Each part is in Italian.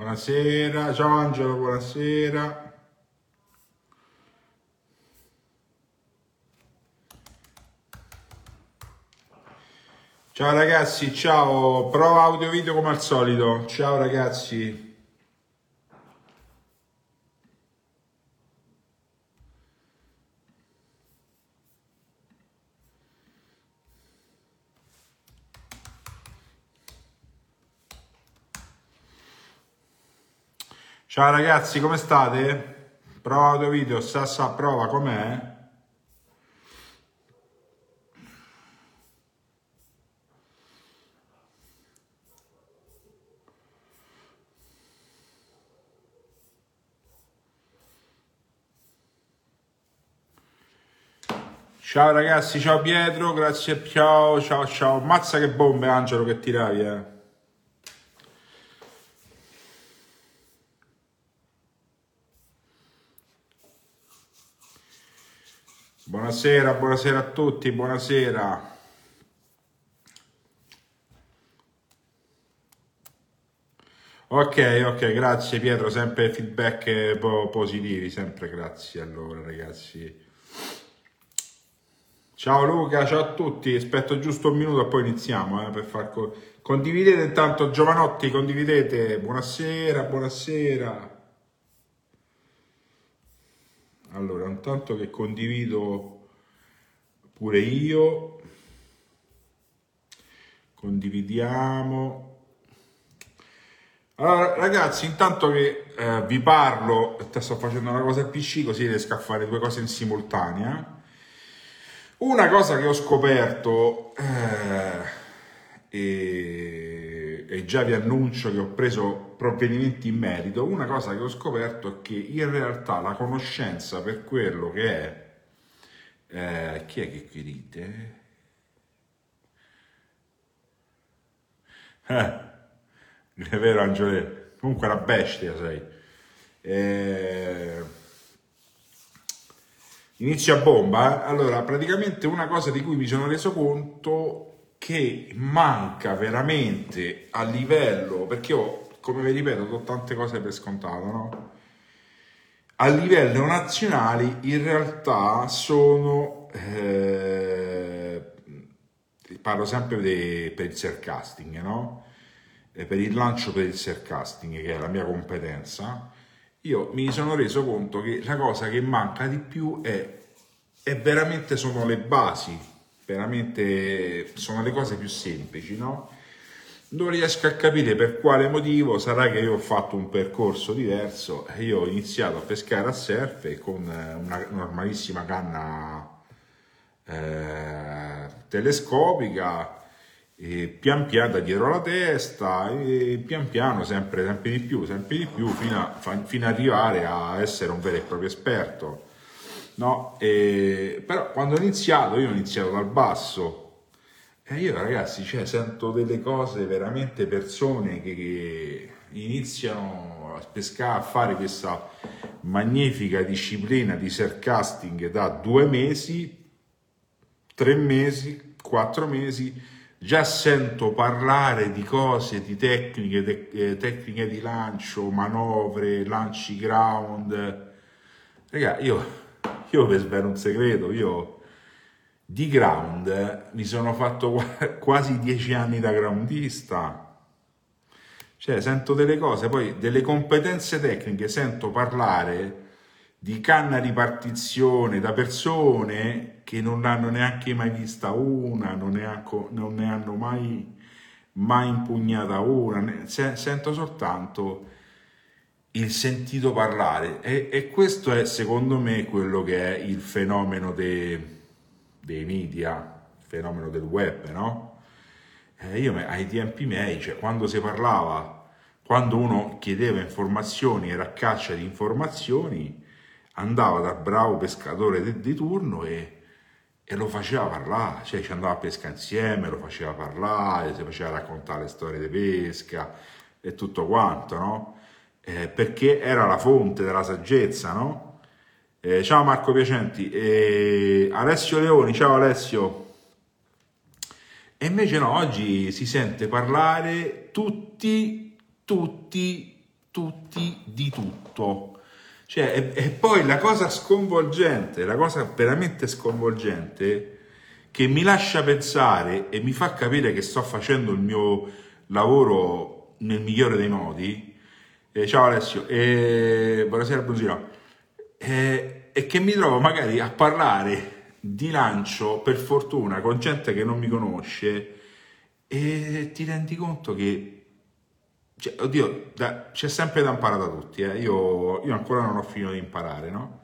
Buonasera, ciao Angelo, buonasera. Ciao ragazzi, ciao, prova audio video come al solito. Ciao ragazzi. Ciao ragazzi, come state? Prova audio video, Sassa prova com'è? Ciao ragazzi, ciao Pietro, grazie, ciao, ciao, ciao. Mazza che bombe Angelo che tiravi, eh. Buonasera, buonasera a tutti, buonasera. Ok, ok, grazie Pietro, sempre feedback positivi, sempre grazie allora ragazzi. Ciao Luca, ciao a tutti, aspetto giusto un minuto e poi iniziamo eh, per far co- condividete intanto Giovanotti, condividete, buonasera, buonasera. Allora, intanto che condivido pure io, condividiamo. Allora, ragazzi, intanto che eh, vi parlo, sto facendo una cosa al PC così riesco a fare due cose in simultanea. Una cosa che ho scoperto, eh, e, e, già vi annuncio che ho preso provvedimenti in merito, una cosa che ho scoperto è che in realtà la conoscenza per quello che è... Eh, chi è che qui dite? Eh, è vero Angelo, comunque la bestia sei. Eh, a bomba. Eh? Allora, praticamente una cosa di cui mi sono reso conto che manca veramente a livello, perché io, come vi ripeto, do tante cose per scontato, no? A livello nazionali in realtà sono... Eh, parlo sempre de, per il surcasting, no? Eh, per il lancio per il surcasting, che è la mia competenza io mi sono reso conto che la cosa che manca di più è, è veramente sono le basi, veramente sono le cose più semplici, no? Non riesco a capire per quale motivo, sarà che io ho fatto un percorso diverso, io ho iniziato a pescare a surf con una normalissima canna eh, telescopica, e pian piano da dietro la testa e pian piano sempre, sempre di più, sempre di più fino a, fino ad arrivare a essere un vero e proprio esperto. No? E, però quando ho iniziato, io ho iniziato dal basso e io ragazzi cioè, sento delle cose veramente persone che, che iniziano a pescare, a fare questa magnifica disciplina di surcasting da due mesi, tre mesi, quattro mesi già sento parlare di cose, di tecniche, te, eh, tecniche di lancio, manovre, lanci ground. Raga, io, io per svelo un segreto, io di ground mi sono fatto quasi dieci anni da groundista. Cioè, sento delle cose, poi delle competenze tecniche, sento parlare di canna di partizione da persone che non l'hanno neanche mai vista una, non ne, ha, non ne hanno mai, mai impugnata una, sento soltanto il sentito parlare e, e, questo è secondo me quello che è il fenomeno de, dei media, fenomeno del web, no? Eh, io ai tempi miei, cioè quando si parlava, quando uno chiedeva informazioni, era a caccia di informazioni, andava dal bravo pescatore di, di turno e, e, lo faceva parlare, cioè ci andava a pesca insieme, lo faceva parlare, si faceva raccontare le storie di pesca e tutto quanto, no? Eh, perché era la fonte della saggezza, no? Eh, ciao Marco Piacenti, eh, Alessio Leoni, ciao Alessio. E invece no, oggi si sente parlare tutti, tutti tutti di tutto. Cioè, e, e poi la cosa sconvolgente, la cosa veramente sconvolgente, che mi lascia pensare e mi fa capire che sto facendo il mio lavoro nel migliore dei modi. Eh, ciao Alessio, eh, buonasera Brusino. Eh, e che mi trovo magari a parlare di lancio per fortuna con gente che non mi conosce e ti rendi conto che cioè, oddio, da, c'è sempre da imparare da tutti, eh? io, io, ancora non ho finito di imparare, no?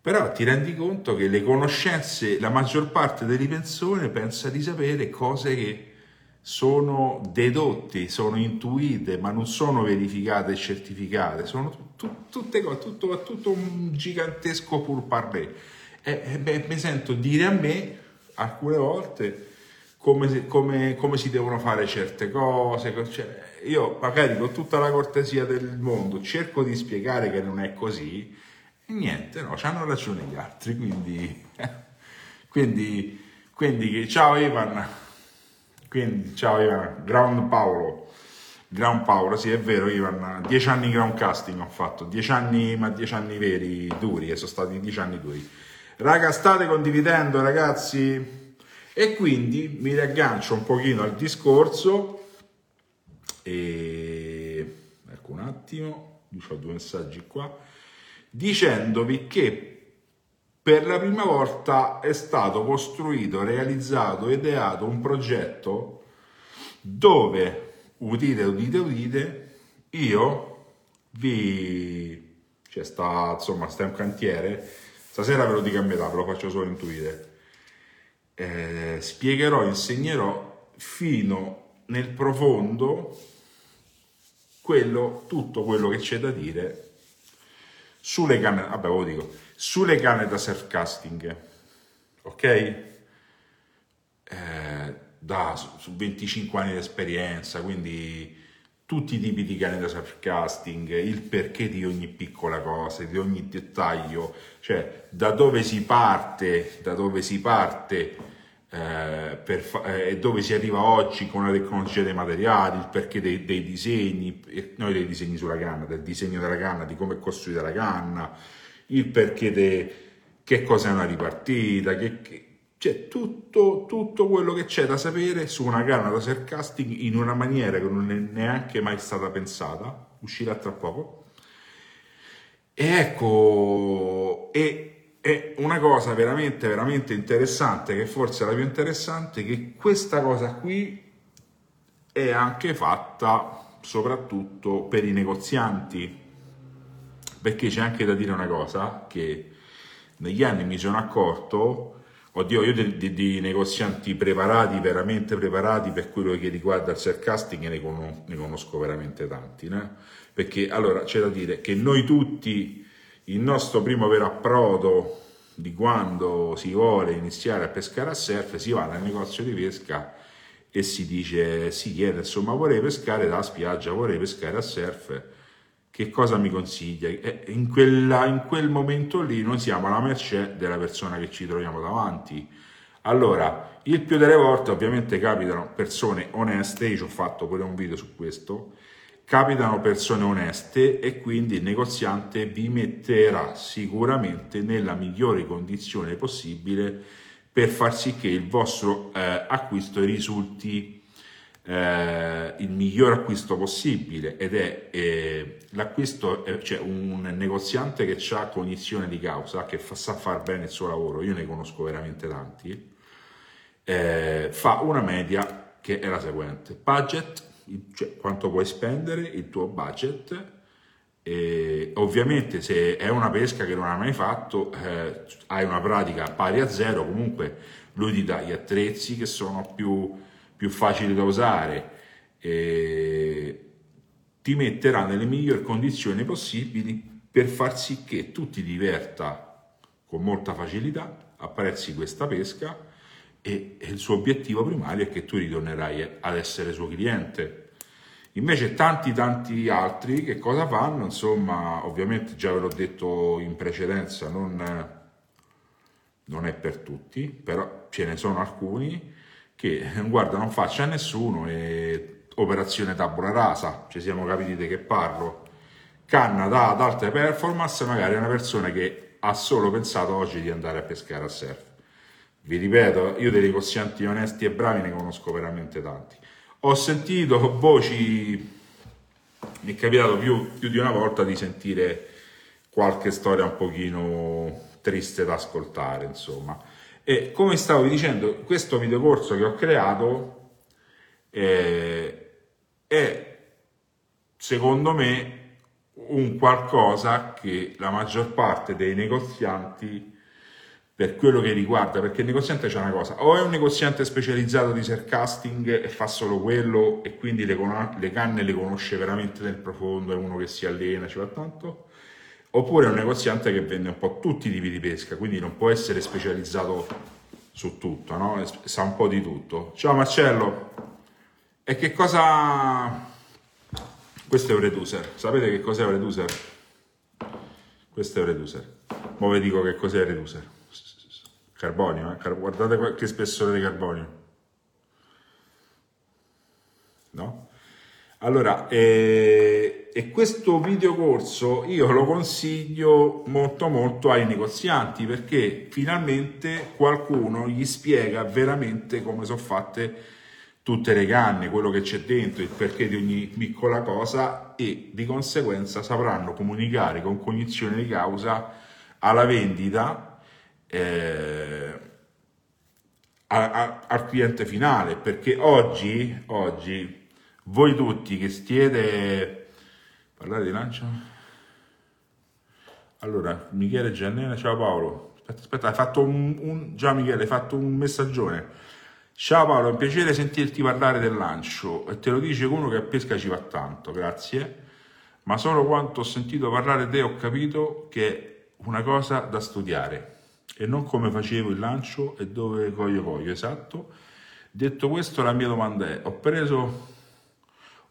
Però ti rendi conto che le conoscenze, la maggior parte delle persone pensa di sapere cose che sono dedotte, sono intuite, ma non sono verificate e certificate, sono tu, tu, tutte cose, tutto, tutto un gigantesco pur parler. E, e beh, mi sento dire a me alcune volte come, come, come si devono fare certe cose. Cioè, io magari con tutta la cortesia del mondo cerco di spiegare che non è così e niente, no, hanno ragione gli altri, quindi, quindi, quindi ciao Ivan, quindi ciao Ivan, Ground Paolo. Ground Paolo, sì è vero Ivan, dieci anni ground casting ho fatto, dieci anni, ma dieci anni veri, duri, e sono stati dieci anni duri. Raga, state condividendo ragazzi, e quindi mi riaggancio un pochino al discorso. E ecco un attimo, ho due messaggi qua, dicendovi che per la prima volta è stato costruito, realizzato, ideato un progetto dove, udite, udite, udite, io vi... cioè sta, insomma, sta un cantiere, stasera ve lo dico a metà, ve lo faccio solo intuire. Eh, spiegherò, insegnerò fino nel profondo quello, tutto quello che c'è da dire sulle canne, vabbè, lo dico, sulle canne da self-casting, ok? Eh, da, su, su 25 anni di esperienza, quindi tutti i tipi di canne da self-casting, il perché di ogni piccola cosa, di ogni dettaglio, cioè da dove si parte, da dove si parte eh, fa- eh, e dove si arriva oggi con la tecnologia dei materiali, il perché dei, dei disegni, noi dei disegni sulla canna, del disegno della canna, di come è costruita la canna, il perché de, che cosa è una ripartita, che, che, cioè tutto, tutto, quello che c'è da sapere su una canna da sercasting in una maniera che non è neanche mai stata pensata, uscirà tra poco. E ecco, e e una cosa veramente, veramente interessante, che forse è la più interessante, è che questa cosa qui è anche fatta soprattutto per i negozianti, perché c'è anche da dire una cosa, che negli anni mi sono accorto, oddio io di, di, di negozianti preparati, veramente preparati per quello che riguarda il surcasting ne, con, ne conosco veramente tanti, né? perché allora c'è da dire che noi tutti il nostro primo vero approdo di quando si vuole iniziare a pescare a surf, si va nel negozio di pesca e si dice, si chiede, insomma, vorrei pescare dalla spiaggia, vorrei pescare a surf, che cosa mi consiglia? In, quella, in quel momento lì noi siamo alla mercé della persona che ci troviamo davanti. Allora, il più delle volte ovviamente capitano persone oneste, io ci ho fatto pure un video su questo, capitano persone oneste e quindi il negoziante vi metterà sicuramente nella migliore condizione possibile per far sì che il vostro eh, acquisto risulti eh, il miglior acquisto possibile ed è eh, l'acquisto, eh, cioè un negoziante che ha cognizione di causa, che fa, sa far bene il suo lavoro, io ne conosco veramente tanti, eh, fa una media che è la seguente, budget cioè quanto puoi spendere, il tuo budget. E ovviamente se è una pesca che non hai mai fatto, eh, hai una pratica pari a zero, comunque lui ti dà gli attrezzi che sono più, più facili da usare, e ti metterà nelle migliori condizioni possibili per far sì che tu ti diverta con molta facilità, apprezzi questa pesca e, il suo obiettivo primario è che tu ritornerai ad essere suo cliente. Invece tanti tanti altri che cosa fanno? Insomma, ovviamente già ve l'ho detto in precedenza, non, non è per tutti, però ce ne sono alcuni che guarda non faccia a nessuno e operazione tabula rasa, ci siamo capiti di che parlo. canna da, ad alte performance, magari una persona che ha solo pensato oggi di andare a pescare a surf. Vi ripeto, io dei negozianti onesti e bravi ne conosco veramente tanti. Ho sentito voci, mi è capitato più, più di una volta di sentire qualche storia un pochino triste da ascoltare, insomma. E come stavo dicendo, questo videocorso che ho creato eh, è, secondo me, un qualcosa che la maggior parte dei negozianti per quello che riguarda, perché il negoziante c'è una cosa, o è un negoziante specializzato di sercasting e fa solo quello e quindi le, le canne le conosce veramente nel profondo, è uno che si allena, ci va tanto, oppure è un negoziante che vende un po' tutti i tipi di pesca, quindi non può essere specializzato su tutto, no? sa un po' di tutto. Ciao Marcello, e che cosa... Questo è un reducer, sapete che cos'è un reducer? Questo è un reducer. Ora vi dico che cos'è il reducer. Carbonio, eh? guardate che spessore di carbonio. No? Allora, eh, e questo videocorso io lo consiglio molto molto ai negozianti perché finalmente qualcuno gli spiega veramente come sono fatte tutte le canne, quello che c'è dentro, il perché di ogni piccola cosa e di conseguenza sapranno comunicare con cognizione di causa alla vendita eh, a, a, al cliente finale perché oggi, oggi voi tutti che stiete parlare di lancio allora Michele Giannena ciao Paolo. Aspetta aspetta hai fatto un, un già Michele hai fatto un messaggione. Ciao Paolo è un piacere sentirti parlare del lancio. E te lo dice uno che a pesca ci va tanto grazie. Ma solo quanto ho sentito parlare te ho capito che è una cosa da studiare. E non come facevo il lancio e dove coglio coglio esatto. Detto questo la mia domanda è ho preso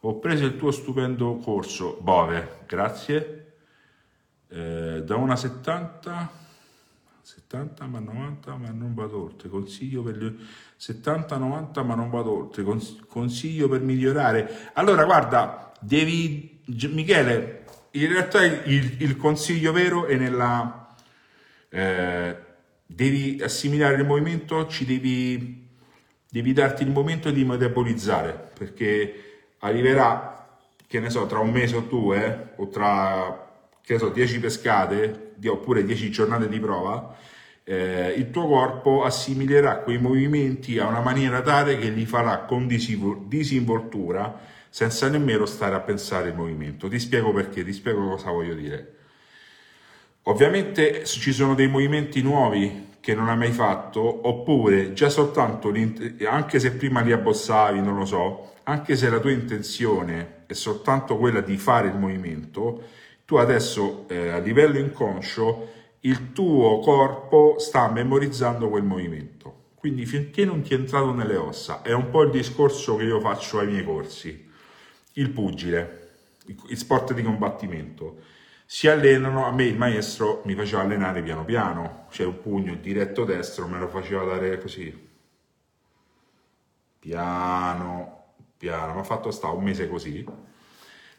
ho preso il tuo stupendo corso, Bove, grazie, eh, da una 70, 70 ma 90 ma non vado oltre, consiglio per gli 70, 90 ma non vado oltre, consiglio per migliorare. Allora guarda, devi, Michele, in realtà il, il consiglio vero è nella... Eh, devi assimilare il movimento, ci devi, devi darti il momento di metabolizzare, perché arriverà, che ne so, tra un mese o due, o tra, che ne so, dieci pescate, oppure dieci giornate di prova, eh, il tuo corpo assimilerà quei movimenti a una maniera tale che li farà con disinvoltura senza nemmeno stare a pensare il movimento. Ti spiego perché, ti spiego cosa voglio dire. Ovviamente ci sono dei movimenti nuovi che non hai mai fatto, oppure già soltanto, anche se prima li abbossavi, non lo so, anche se la tua intenzione è soltanto quella di fare il movimento, tu adesso eh, a livello inconscio il tuo corpo sta memorizzando quel movimento. Quindi finché non ti è entrato nelle ossa, è un po' il discorso che io faccio ai miei corsi. Il pugile, il sport di combattimento. Si allenano, a me il maestro mi faceva allenare piano piano, cioè un pugno diretto destro me lo faceva dare così. Piano, piano, ha fatto stare un mese così.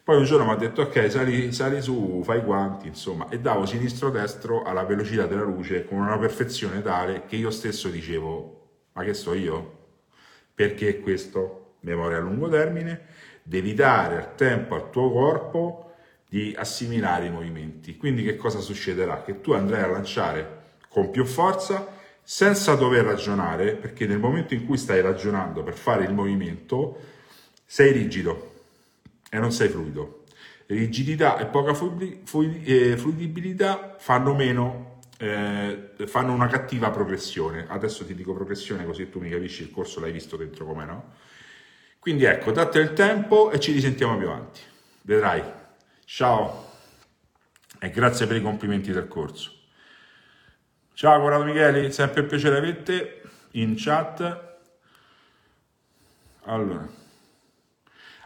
Poi un giorno mi ha detto ok, sali, sali su, fai i guanti, insomma, e davo sinistro-destro alla velocità della luce con una perfezione tale che io stesso dicevo, ma che so io? Perché questo? Memoria a lungo termine, devi dare il tempo al tuo corpo di assimilare i movimenti. Quindi che cosa succederà? Che tu andrai a lanciare con più forza senza dover ragionare, perché nel momento in cui stai ragionando per fare il movimento, sei rigido e non sei fluido. Rigidità e poca eh, fluidibilità fanno meno, eh, fanno una cattiva progressione. Adesso ti dico progressione così tu mi capisci il corso, l'hai visto dentro come no. Quindi ecco, date il tempo e ci risentiamo più avanti. Vedrai. Ciao e grazie per i complimenti del corso. Ciao Corrado Micheli, sempre un piacere averti in chat. Allora.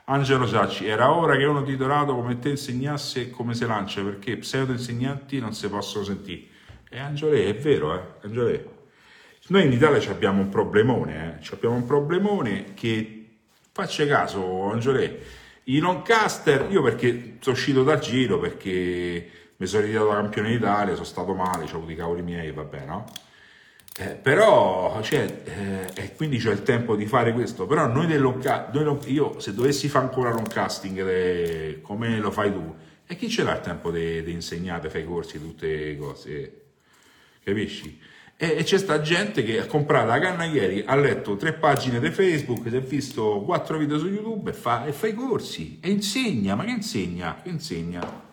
Angelo Sacci, era ora che uno titolato come te insegnasse come si lancia, perché pseudo insegnanti non si possono sentire. E Angiolè, è vero, eh? Angiolè. Noi in Italia abbiamo un problemone, eh? abbiamo un problemone che, faccia caso, Angiolè, I non-caster, io perché sono uscito dal giro, perché mi sono ritirato da campione d'Italia, sono stato male, ho avuto i cavoli miei, vabbè, no? Eh, però, cioè, eh, e quindi c'è il tempo di fare questo. Però noi del noi, io se dovessi fare ancora long casting de, come lo fai tu, e chi ce l'ha il tempo di insegnare, fai corsi, tutte le cose, capisci? E, e, c'è sta gente che ha comprato la canna ieri, ha letto tre pagine di Facebook, si è visto quattro video su YouTube e fa, e fa i corsi, e insegna, ma che insegna? Che insegna?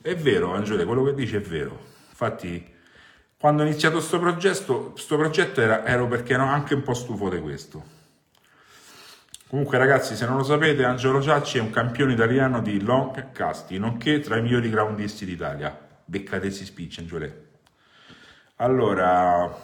È vero, Angelo, quello che dice è vero. Infatti quando ho iniziato questo progetto, sto progetto era, ero perché ero anche un po' stufo di questo. Comunque ragazzi, se non lo sapete, Angelo Ciacci è un campione italiano di long casti, nonché tra i migliori groundisti d'Italia. Beccatesi spicci, Angelo. Allora,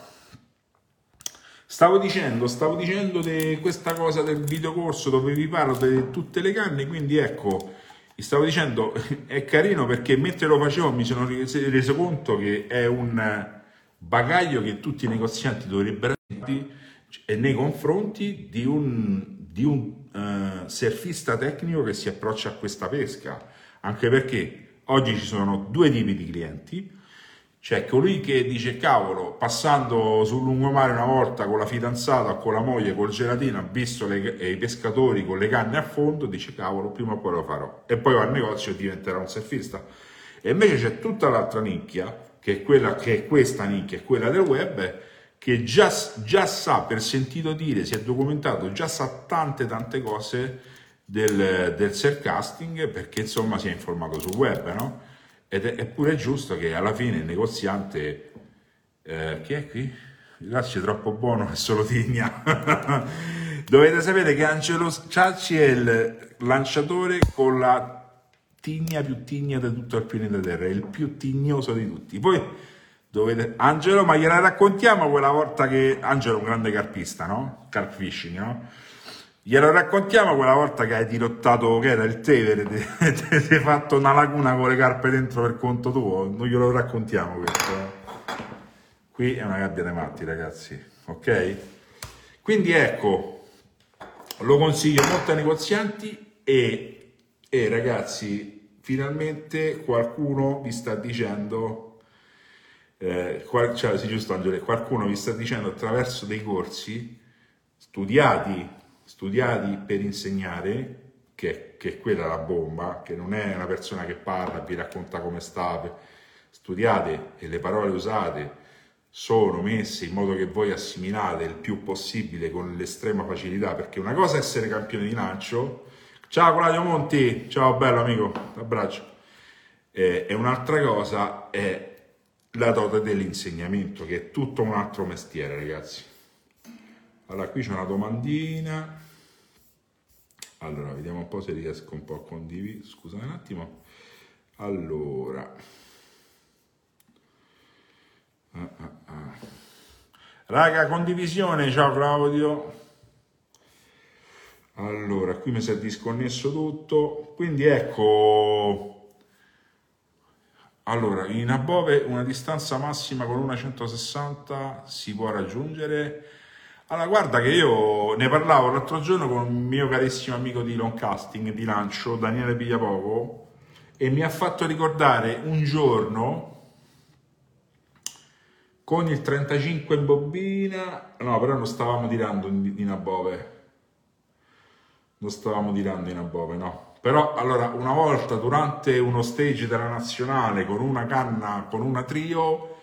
stavo dicendo, stavo dicendo di questa cosa del videocorso dove vi parlo di tutte le canne, quindi ecco, stavo dicendo, è carino perché mentre lo facevo mi sono reso conto che è un bagaglio che tutti i negozianti dovrebbero avere nei confronti di un, di un uh, surfista tecnico che si approccia a questa pesca, anche perché oggi ci sono due tipi di clienti, c'è colui che dice cavolo, passando sul lungomare una volta con la fidanzata, con la moglie, col gelatino, ha visto le, i pescatori con le canne a fondo, dice cavolo, prima o poi lo farò. E poi va al negozio e diventerà un surfista. E invece c'è tutta l'altra nicchia che è, quella, che è questa nicchia, è quella del web, che già, già sa per sentito dire, si è documentato, già sa tante tante cose del, del surcasting perché insomma si è informato sul web, no? Ed è, è pure giusto che alla fine il negoziante, eh, chi è qui? Grazie, troppo buono, è solo Tigna. Dovete sapere che Angelo Ciacci è il lanciatore con la tigna più tigna di tutto il pianeta Terra, è il più tignoso di tutti. Poi dovete... Angelo, ma gliela raccontiamo quella volta che... Angelo è un grande carpista, no? Carp fishing, no? Glielo raccontiamo quella volta che hai dirottato, che era il Tevere, ti hai fatto una laguna con le carpe dentro per conto tuo, non glielo raccontiamo questo. Eh? Qui è una gabbia dei matti, ragazzi, ok? Quindi ecco, lo consiglio molto ai negozianti e e ragazzi, finalmente qualcuno vi sta dicendo, eh, qual, cioè, sì, giusto Angelo, qualcuno vi sta dicendo attraverso dei corsi studiati, studiati per insegnare, che, che è quella la bomba, che non è una persona che parla vi racconta come sta, studiate e le parole usate sono messe in modo che voi assimilate il più possibile con l'estrema facilità, perché una cosa è essere campione di lancio, Ciao Claudio Monti, ciao bello amico, abbraccio. Eh, e un'altra cosa è la dote dell'insegnamento, che è tutto un altro mestiere, ragazzi. Allora, qui c'è una domandina. Allora, vediamo un po' se riesco un po' a condividere. Scusate un attimo. Allora. Ah, ah, ah. Raga, condivisione, ciao Claudio. Allora, qui mi si è disconnesso tutto, quindi ecco, allora, in Above una distanza massima con una 160 si può raggiungere. Allora, guarda che io ne parlavo l'altro giorno con un mio carissimo amico di long casting, di lancio, Daniele Pigliapoco, e mi ha fatto ricordare un giorno con il 35 in bobina, no, però non stavamo tirando in, in Above, non stavamo tirando in above, no. Però allora una volta durante uno stage della nazionale con una canna, con una trio,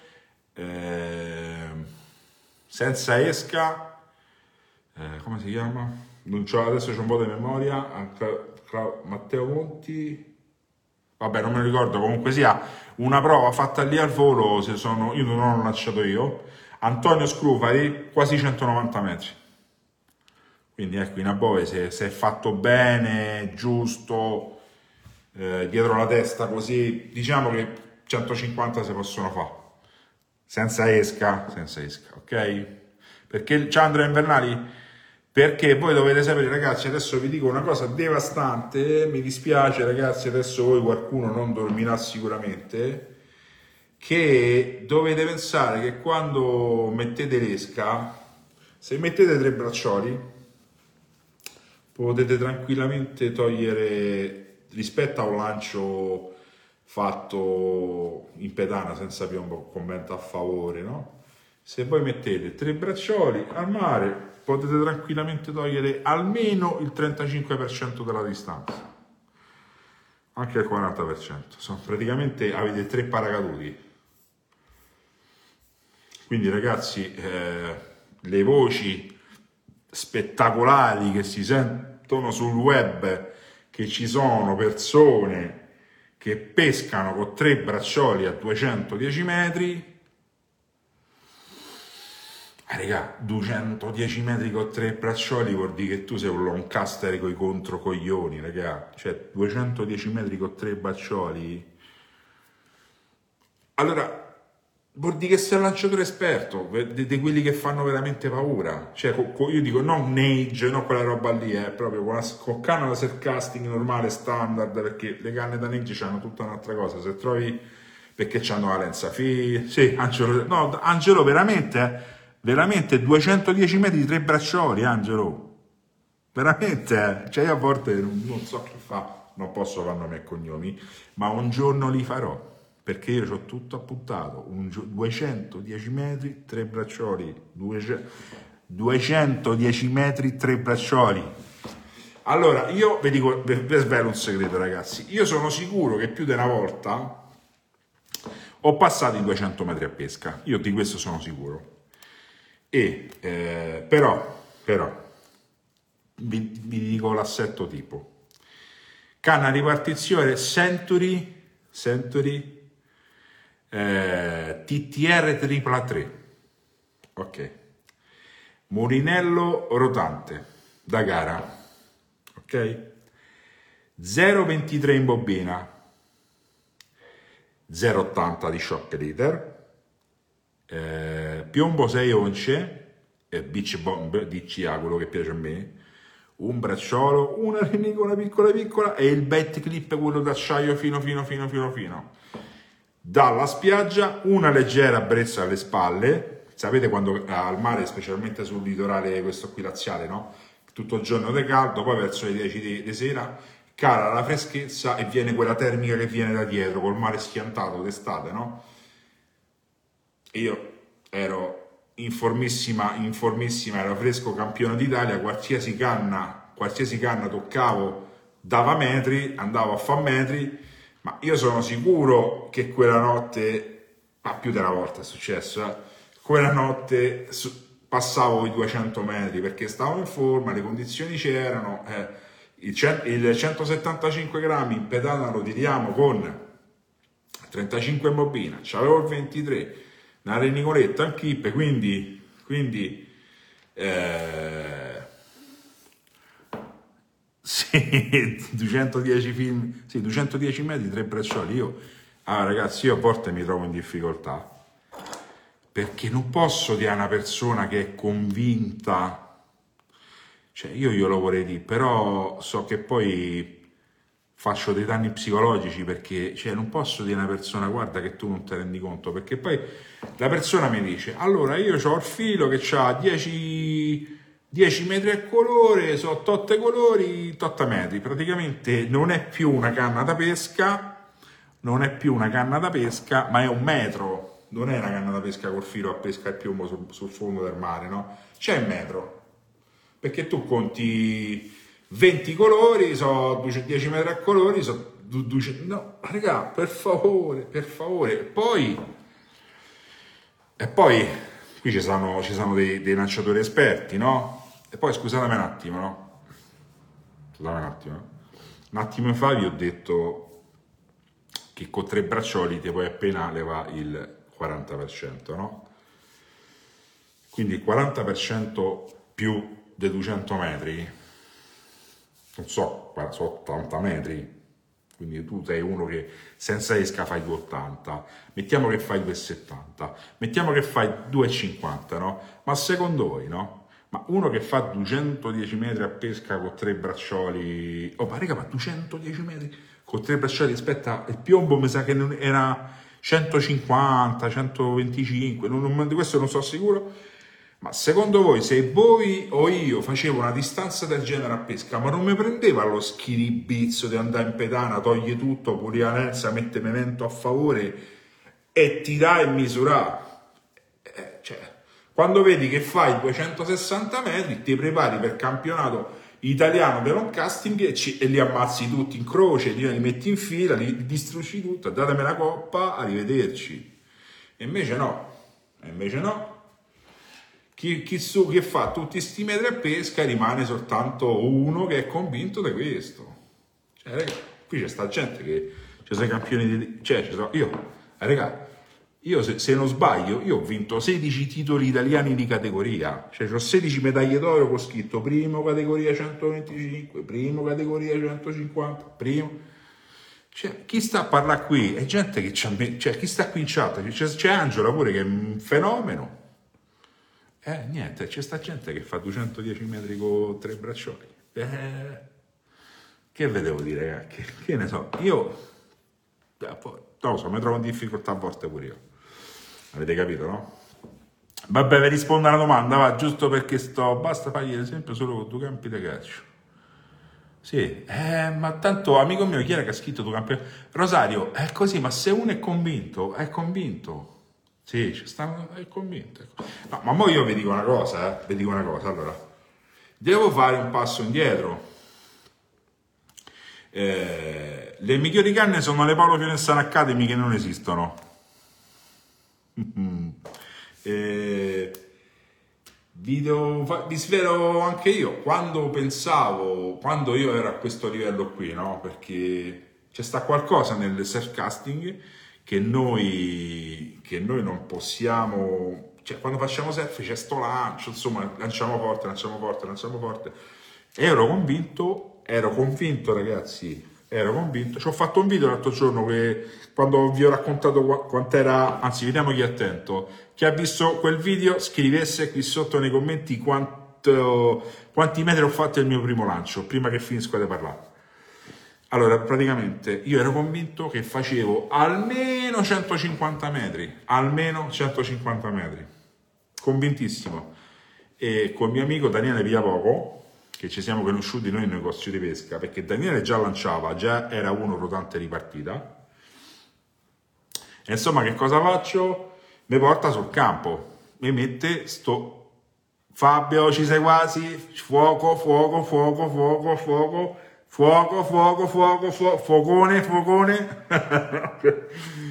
eh, senza esca, eh, come si chiama? Non adesso c'è un po' di memoria, Matteo Monti, vabbè non me lo ricordo, comunque sia una prova fatta lì al volo, se sono, io non l'ho lanciato io, Antonio Scrufari, quasi 190 metri. Quindi ecco, in Above se, se è fatto bene, giusto, eh, dietro la testa così, diciamo che 150 si possono fare. Senza esca, senza esca, ok? Perché c'è Andrea Invernali? Perché voi dovete sapere, ragazzi, adesso vi dico una cosa devastante, mi dispiace ragazzi, adesso voi qualcuno non dormirà sicuramente, che dovete pensare che quando mettete l'esca, se mettete tre braccioli, potete tranquillamente togliere rispetto a un lancio fatto in pedana senza piombo, commento a favore, no? Se voi mettete tre braccioli al mare, potete tranquillamente togliere almeno il 35% della distanza, anche il 40%. Sono, praticamente avete tre paracaduti. Quindi ragazzi, eh, le voci spettacolari che si sentono sul web, che ci sono persone che pescano con tre braccioli a 210 metri, Ah, regà, 210 metri con tre braccioli vuol dire che tu sei un Lancaster con i controcoglioni, regà. Cioè, 210 metri con tre braccioli. Allora, vuol dire che sei un lanciatore esperto, di, quelli che fanno veramente paura. Cioè, io dico, non Nage, non quella roba lì, eh, proprio con, la, con canna da surcasting normale, standard, perché le canne da Nage hanno tutta un'altra cosa. Se trovi, perché hanno la lenza fi... Sì, Angelo, no, Angelo veramente... Eh, veramente 210 metri di tre braccioli, Angelo. Veramente, eh? cioè io a volte non, non so chi fa, non posso fare nomi e cognomi, ma un giorno li farò, perché io ho tutto appuntato, un, 210 metri, tre braccioli, 210 metri, tre braccioli. Allora, io vi dico, vi svelo un segreto ragazzi, io sono sicuro che più di una volta ho passato i 200 metri a pesca, io di questo sono sicuro. E eh, però, però vi, vi, dico l'assetto tipo. Canna ripartizione Century Century eh, TTR tripla 3 ok. Murinello rotante da gara. Ok. 0,23 in bobina. 0,80 di shock leader. Eh, piombo 6 once, eh, beach bomb, DCA, quello che piace a me, un bracciolo, una renicola piccola piccola e il bet clip, quello d'acciaio fino fino fino fino fino. Dalla spiaggia una leggera brezza alle spalle, sapete quando al mare, specialmente sul litorale questo qui laziale, no? Tutto il giorno di caldo, poi verso le 10 di, di sera cala la freschezza e viene quella termica che viene da dietro, col mare schiantato d'estate, no? io ero in formissima, in formissima, ero fresco campione d'Italia, qualsiasi canna, qualsiasi canna toccavo dava metri, andavo a fare metri, ma io sono sicuro che quella notte, ma più una volta è successo, eh, quella notte passavo i 200 metri perché stavo in forma, le condizioni c'erano, eh, il, il 175 grammi in pedana lo tiriamo con 35 in bobina, c'avevo il 23, una renicoletta al clip, quindi, quindi eh, sì, 210 film, sì, 210 metri, tre braccioli. Io, ah, ragazzi, io a volte mi trovo in difficoltà perché non posso dire a una persona che è convinta, cioè io glielo vorrei dire, però so che poi faccio dei danni psicologici perché cioè, non posso dire a una persona guarda che tu non ti rendi conto perché poi la persona mi dice allora io ho il filo che ha 10, 10 metri a colore so 8 colori 8 metri praticamente non è più una canna da pesca non è più una canna da pesca ma è un metro non è una canna da pesca col filo a pesca e piombo sul, sul fondo del mare no c'è il metro perché tu conti 20 colori, so 10 metri a colori, so 200... No, raga, per favore, per favore. Poi, e poi qui ci sono, ci sono dei, dei, lanciatori esperti, no? E poi scusatemi un attimo, no? Scusate un attimo. Un attimo fa vi ho detto che con tre braccioli ti puoi appena levare il 40%, no? Quindi il 40% più dei 200 metri non so, sono 80 metri, quindi tu sei uno che senza esca fai 2,80, mettiamo che fai 2,70, mettiamo che fai 2,50, no? Ma secondo voi, no? Ma uno che fa 210 metri a pesca con tre braccioli, oh ma raga, ma 210 metri con tre braccioli, aspetta, il piombo mi sa che era 150, 125, non, di questo non sono sicuro, Ma secondo voi, se voi o io facevo una distanza del genere a pesca, ma non mi prendeva lo schiribizzo di andare in pedana, toglie tutto, pure la lenza, mette memento a favore e ti dà e misura? Quando vedi che fai 260 metri, ti prepari per campionato italiano per un casting e, ci, e, li ammazzi tutti in croce, li, li metti in fila, li distruggi tutto, datemi la coppa, arrivederci. E invece no, e invece no chi, chi, su, chi fa tutti questi metri a pesca rimane soltanto uno che è convinto di questo. Cioè, raga, qui c'è sta gente che ci sono campioni di... Cioè, ci io, raga, io se, se, non sbaglio, io ho vinto 16 titoli italiani di categoria, cioè ho 16 medaglie d'oro con scritto primo categoria 125, primo categoria 150, primo... Cioè, chi sta a parlare qui è gente che c'ha... Cioè, chi sta qui in chat? C'è, c'è Angela pure che è un fenomeno, eh, niente, c'è sta gente che fa 210 metri con tre braccioli. Eh, che vedevo dire? Che, che ne so, io... Eh, non lo so, mi trovo in difficoltà a volte pure io. Avete capito, no? Vabbè, vi rispondo alla domanda, va, giusto perché sto... Basta fargli l'esempio solo con due campi di calcio. Sì, eh, ma tanto, amico mio, chi era che ha scritto due campi? Rosario, è così, ma se uno è convinto, è convinto. Sì, ci stanno, è convinto. No, ma ora io vi dico una cosa, eh? vi dico una cosa, allora, devo fare un passo indietro. Eh, le migliori canne sono le Paolo Fiorensana Academy che non esistono. Eh, vi, devo, vi svelo anche io, quando pensavo, quando io ero a questo livello qui, no? Perché c'è sta qualcosa nel self-casting che noi, che noi non possiamo, cioè quando facciamo surf c'è sto lancio, insomma lanciamo forte, lanciamo forte, lanciamo forte. Ero convinto, ero convinto ragazzi, ero convinto, ci ho fatto un video l'altro giorno che quando vi ho raccontato quant'era, anzi vediamo chi è attento, chi ha visto quel video scrivesse qui sotto nei commenti quanto, quanti metri ho fatto il mio primo lancio, prima che finisco di parlare. Allora, praticamente io ero convinto che facevo almeno 150 metri, almeno 150 metri, convintissimo. E con mio amico Daniele Viapoco, che ci siamo conosciuti noi in negozio di pesca, perché Daniele già lanciava, già era uno rotante di partita. E insomma, che cosa faccio? Mi porta sul campo, mi mette sto Fabio, ci sei quasi, fuoco, fuoco, fuoco, fuoco, fuoco Fuoco, fuoco, fuoco, fuoco, fuocone, fuocone.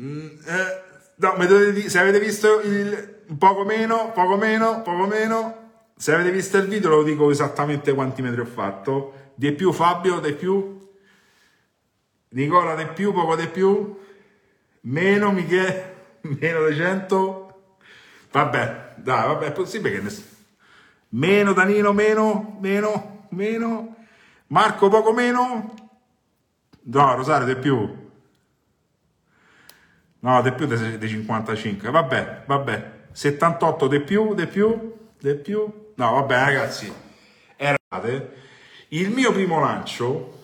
Mm, eh, no, dire, se avete visto il poco meno, poco meno, poco meno, se avete visto il video lo dico esattamente quanti metri ho fatto. Di più Fabio, di più. Nicola, di più, poco di più. Meno Michele, meno di 100. Vabbè, dai, vabbè, è possibile che ne... Meno Danilo, meno, meno meno, Marco poco meno, no Rosario di più, no di più di 55, vabbè, vabbè, 78 di più, di più, di più, no vabbè ragazzi, errate, il mio primo lancio,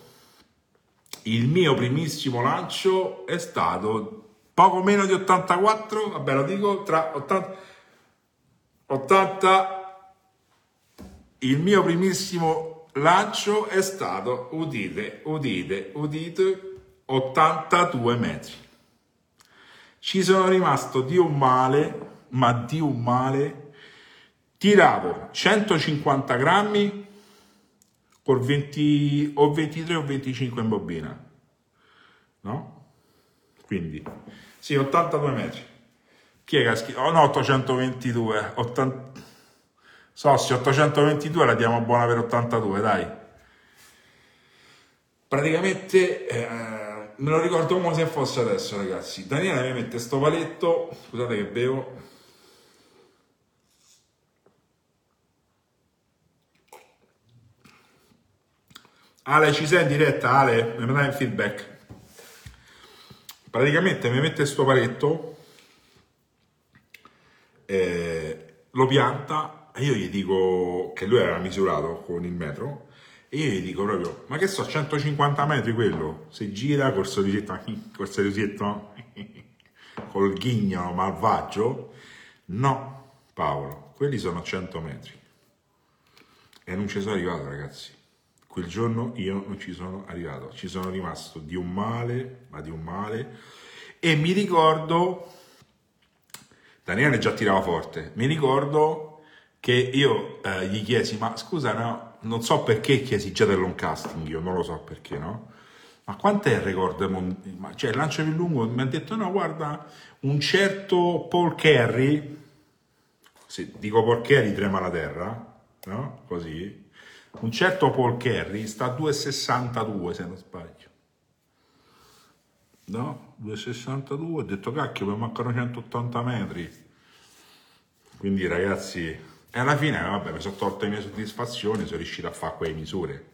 il mio primissimo lancio è stato poco meno di 84, vabbè lo dico, tra 80, 80 il mio primissimo lancio è stato, udite, udite, udite, 82 metri. Ci sono rimasto di un male, ma di un male. Tiravo 150 grammi con 20, o 23 o 25 in bobina. No? Quindi, sì, 82 metri. Chi è che ha scritto? Oh no, 822. 80... Sossi 822 la diamo buona per 82, dai. Praticamente eh, me lo ricordo come se fosse adesso, ragazzi. Daniele mi mette sto paletto, scusate che bevo. Ale, ci sei in diretta? Ale, mi dai il feedback. Praticamente mi mette sto paletto, eh, lo pianta e io gli dico che lui aveva misurato con il metro e io gli dico proprio, ma che so, 150 metri quello, se gira col sorrisetto, col sorrisetto col ghignolo malvagio, no, Paolo, quelli sono 100 metri. E non ci sono arrivato, ragazzi. Quel giorno io non ci sono arrivato, ci sono rimasto di un male, ma di un male. E mi ricordo, Daniele già tirava forte, mi ricordo che io eh, gli chiesi, ma scusa, no, non so perché chiesi già del casting, io non lo so perché, no? Ma quant'è il record? Cioè, il lancio più lungo mi ha detto, no, guarda, un certo Paul Kerry, se dico Paul Kerry trema la terra, no? Così. Un certo Paul Kerry sta a 2,62 se non sbaglio. No? 2,62, ho detto cacchio, mi mancano 180 metri. Quindi ragazzi, e alla fine, vabbè, mi sono tolte le mie soddisfazioni, sono riuscito a fare quelle misure.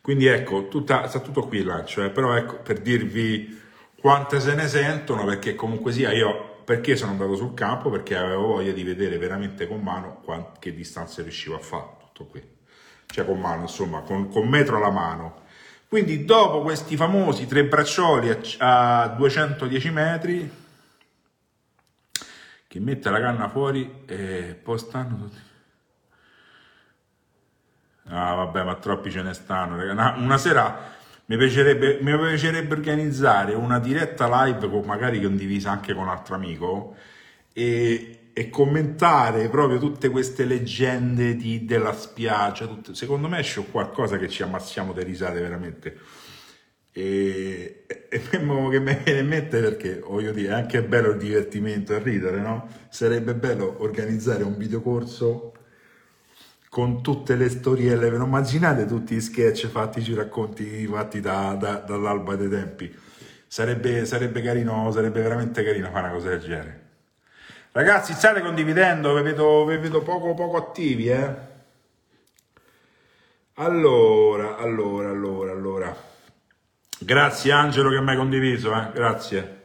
Quindi ecco, tutta, sta tutto qui il lancio, eh? però ecco, per dirvi quante se ne sentono, perché comunque sia io perché sono andato sul campo? Perché avevo voglia di vedere veramente con mano che distanze riuscivo a fare, tutto qui. Cioè con mano, insomma, con, con metro alla mano. Quindi dopo questi famosi tre braccioli a, a 210 metri, che mette la canna fuori e poi stanno tutti... Ah vabbè, ma troppi ce ne stanno. Una sera mi piacerebbe, mi piacerebbe organizzare una diretta live, con, magari condivisa anche con un altro amico, e, e commentare proprio tutte queste leggende di, della spiaggia. Tutte, secondo me c'è qualcosa che ci ammazziamo di risate veramente. E, e che mi viene in mente perché voglio dire, è anche bello il divertimento e ridere, no? Sarebbe bello organizzare un videocorso con tutte le storielle, non immaginate tutti gli sketch fatti sui racconti fatti da, da, dall'alba dei tempi. Sarebbe, sarebbe carino, sarebbe veramente carino fare una cosa del genere. Ragazzi, state condividendo, vi vedo, vi vedo poco, poco attivi, eh? Allora, allora, allora, allora. Grazie Angelo che mi hai condiviso, eh? Grazie.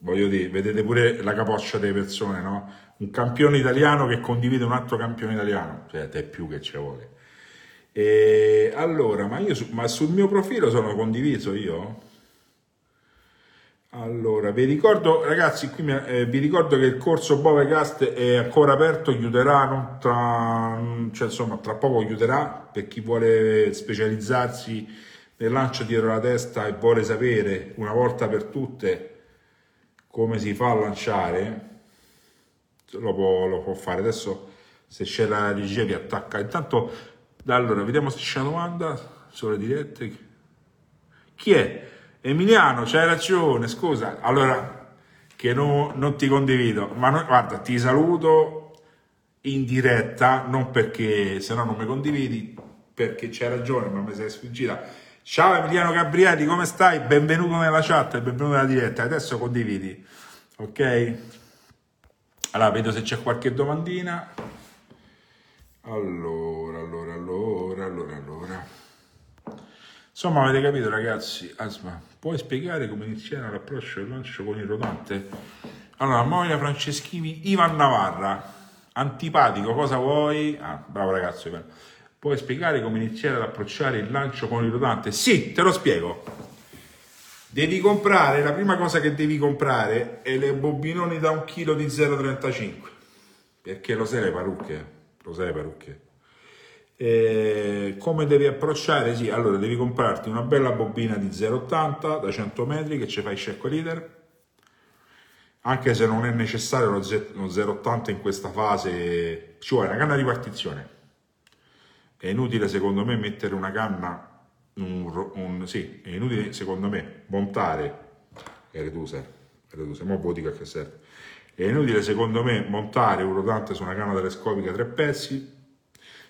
Voglio dire, vedete pure la capoccia delle persone, no? un campione italiano che condivide un altro campione italiano, cioè te più che ci vuole. E allora, ma, io, ma sul mio profilo sono condiviso io? Allora, vi ricordo, ragazzi, qui mi, eh, vi ricordo che il corso Bovecast è ancora aperto, chiuderà, tra, cioè, insomma, tra poco chiuderà per chi vuole specializzarsi nel lancio dietro la testa e vuole sapere una volta per tutte come si fa a lanciare lo può, lo può fare. Adesso se c'è la regia vi attacca. Intanto, allora, vediamo se c'è una domanda sulle dirette. Chi è? Emiliano, c'hai ragione, scusa. Allora, che no, non ti condivido, ma no, guarda, ti saluto in diretta, non perché se no non mi condividi, perché c'hai ragione, ma mi sei sfuggita. Ciao Emiliano Gabrieli, come stai? Benvenuto nella chat e benvenuto nella diretta. Adesso condividi, ok? Allora, vedo se c'è qualche domandina. Allora, allora, allora, allora, allora. Insomma, avete capito ragazzi? Asma, puoi spiegare come iniziare l'approccio del lancio con il rotante? Allora, Moira Franceschini, Ivan Navarra, antipatico, cosa vuoi? Ah, bravo ragazzo, Puoi spiegare come iniziare ad approcciare il lancio con il rotante? Sì, te lo spiego. Devi comprare, la prima cosa che devi comprare è le bobinoni da un chilo di 0,35 perché lo sai le parrucche, lo sai le parrucche. E come devi approcciare? Sì, allora devi comprarti una bella bobina di 0,80 da 100 metri che ci fai scecco leader anche se non è necessario lo 0,80 in questa fase, ci vuole una canna di partizione. È inutile secondo me mettere una canna un, un, sì, è inutile secondo me montare il reducer, reducer, poi dico che serve. È inutile secondo me montare un rotante su una canna telescopica tre pezzi,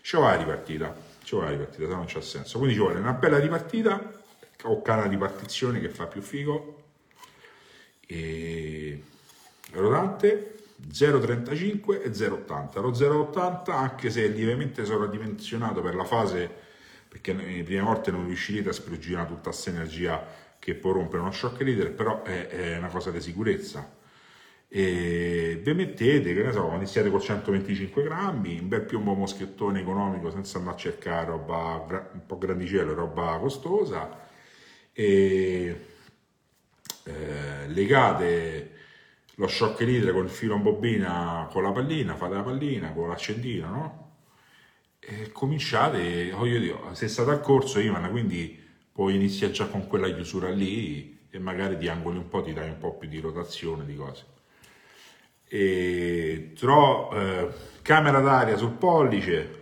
ci vuole la ripartita, ci vuole la ripartita, se no non c'ha senso. Quindi ci vuole una bella ripartita o canna di partizione che fa più figo e rotante 0,35 e 0,80. Lo 0,80 anche se è lievemente sovradimensionato per la fase perché le prime volte non riuscirete a sprigionare tutta questa energia che può rompere uno shock leader, però è, è una cosa di sicurezza. E vi mettete, che ne so, iniziate con 125 grammi, un bel piombo moschettone economico senza andare a cercare roba un po' grandicello, roba costosa, e eh, legate lo shock leader con il filo in bobina con la pallina, fate la pallina con l'accendino, no? E cominciate, voglio dire, se state al corso Ivan, quindi puoi iniziare già con quella chiusura lì e magari ti angoli un po', ti dai un po' più di rotazione di cose. E, però eh, camera d'aria sul pollice,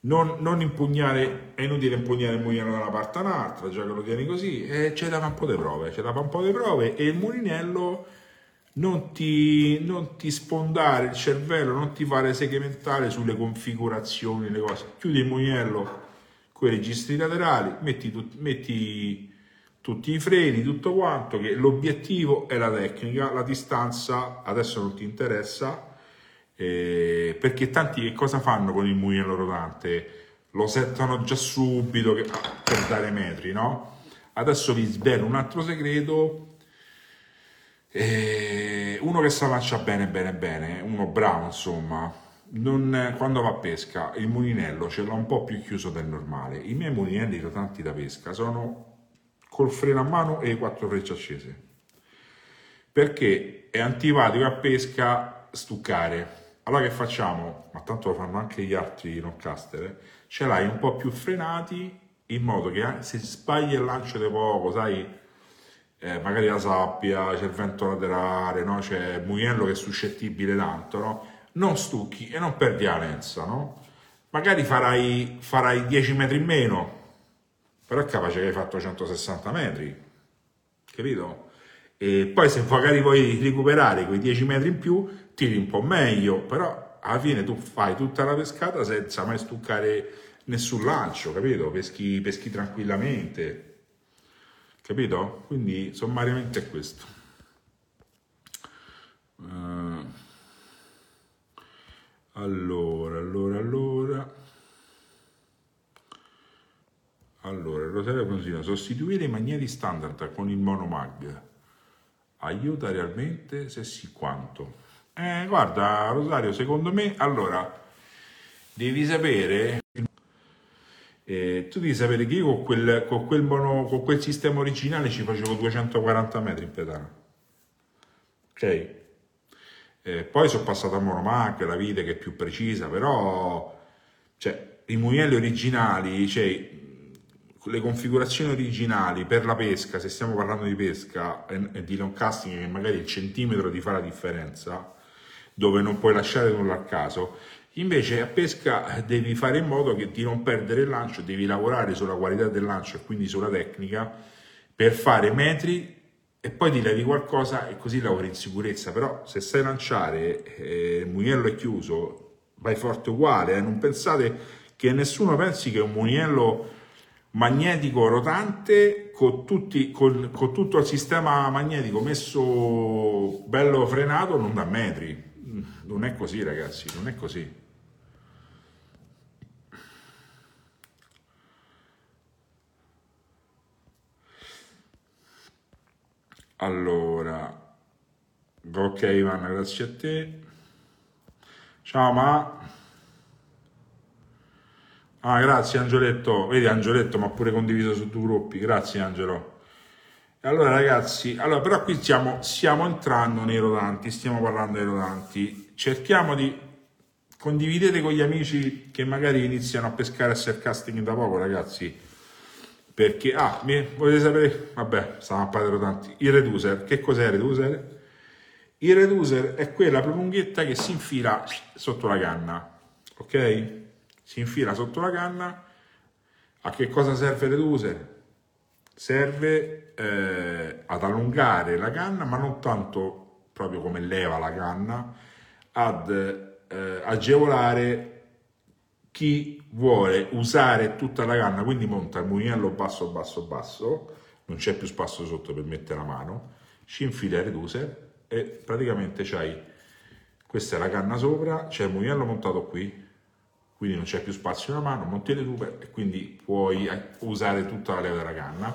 non, non, impugnare, è inutile impugnare il mulino da una parte all'altra, già che lo tieni così, e c'è da un po' di prove, c'è da un po' di prove e il mulinello non ti, non ti spondare il cervello, non ti fare segmentare sulle configurazioni, le cose. Chiudi il mulinello con i registri laterali, metti, metti tutti i freni, tutto quanto, che l'obiettivo è la tecnica, la distanza adesso non ti interessa, eh, perché tanti che cosa fanno con il mulinello rotante? Lo settano già subito che, per dare metri, no? Adesso vi svelo un altro segreto e uno che sa lancia bene, bene, bene, uno bravo insomma, non, quando va a pesca il mulinello ce l'ha un po' più chiuso del normale. I miei mulinelli rotanti da pesca sono col freno a mano e quattro frecce accese. Perché è antipatico a pesca stuccare. Allora che facciamo? Ma tanto lo fanno anche gli altri rockcaster. Eh? Ce l'hai un po' più frenati in modo che se sbagli il lancio di poco, sai, eh, magari la sabbia, c'è il vento laterale, no? c'è il mulinello che è suscettibile tanto, no? non stucchi e non perdi la lenza, no? magari farai, farai 10 metri in meno, però è capace che hai fatto 160 metri, capito? E poi se magari vuoi recuperare quei 10 metri in più, tiri un po' meglio, però alla fine tu fai tutta la pescata senza mai stuccare nessun lancio, capito? Peschi, peschi tranquillamente. Capito? Quindi sommariamente è questo. Uh, allora, allora, allora. Allora, Rosario consiglia sostituire i magneti standard con il monomag. Aiuta realmente? Se sì, quanto? Eh, guarda, Rosario, secondo me, allora, devi sapere eh, tu devi sapere che io con quel, con, quel mono, con quel, sistema originale ci facevo 240 metri in pedana. Ok? Eh, poi sono passato a monomag, la vite che è più precisa, però cioè, i mulinelli originali, cioè, le configurazioni originali per la pesca, se stiamo parlando di pesca e, di long casting, che magari il centimetro ti fa la differenza, dove non puoi lasciare nulla a caso, Invece a pesca devi fare in modo che di non perdere il lancio, devi lavorare sulla qualità del lancio e quindi sulla tecnica per fare metri e poi ti levi qualcosa e così lavori in sicurezza. Però se sai lanciare e il mulinello è chiuso, vai forte uguale. Eh? Non pensate che nessuno pensi che un mulinello magnetico rotante con, tutti, con, con tutto il sistema magnetico messo bello frenato non da metri. Non è così ragazzi, non è così. Allora, ok Ivana, grazie a te. Ciao ma... Ah, grazie Angioletto. Vedi Angioletto, ma pure condiviso su due gruppi. Grazie Angelo. Allora ragazzi, allora, però qui stiamo, stiamo entrando nei rodanti, stiamo parlando dei rodanti. Cerchiamo di condividere con gli amici che magari iniziano a pescare a self-casting da poco, ragazzi perché, ah, mi, volete sapere, vabbè, stavamo a parlare tanti, il reducer, che cos'è il reducer? Il reducer è quella prolunghetta che si infila sotto la canna, ok? Si infila sotto la canna, a che cosa serve il reducer? Serve eh, ad allungare la canna, ma non tanto proprio come leva la canna, ad eh, agevolare chi vuole usare tutta la canna, quindi monta il mulinello basso, basso, basso, non c'è più spazio sotto per mettere la mano, ci infila il reducer e praticamente c'hai, questa è la canna sopra, c'è il mulinello montato qui, quindi non c'è più spazio nella mano, monti il reducer e quindi puoi usare tutta la leva della canna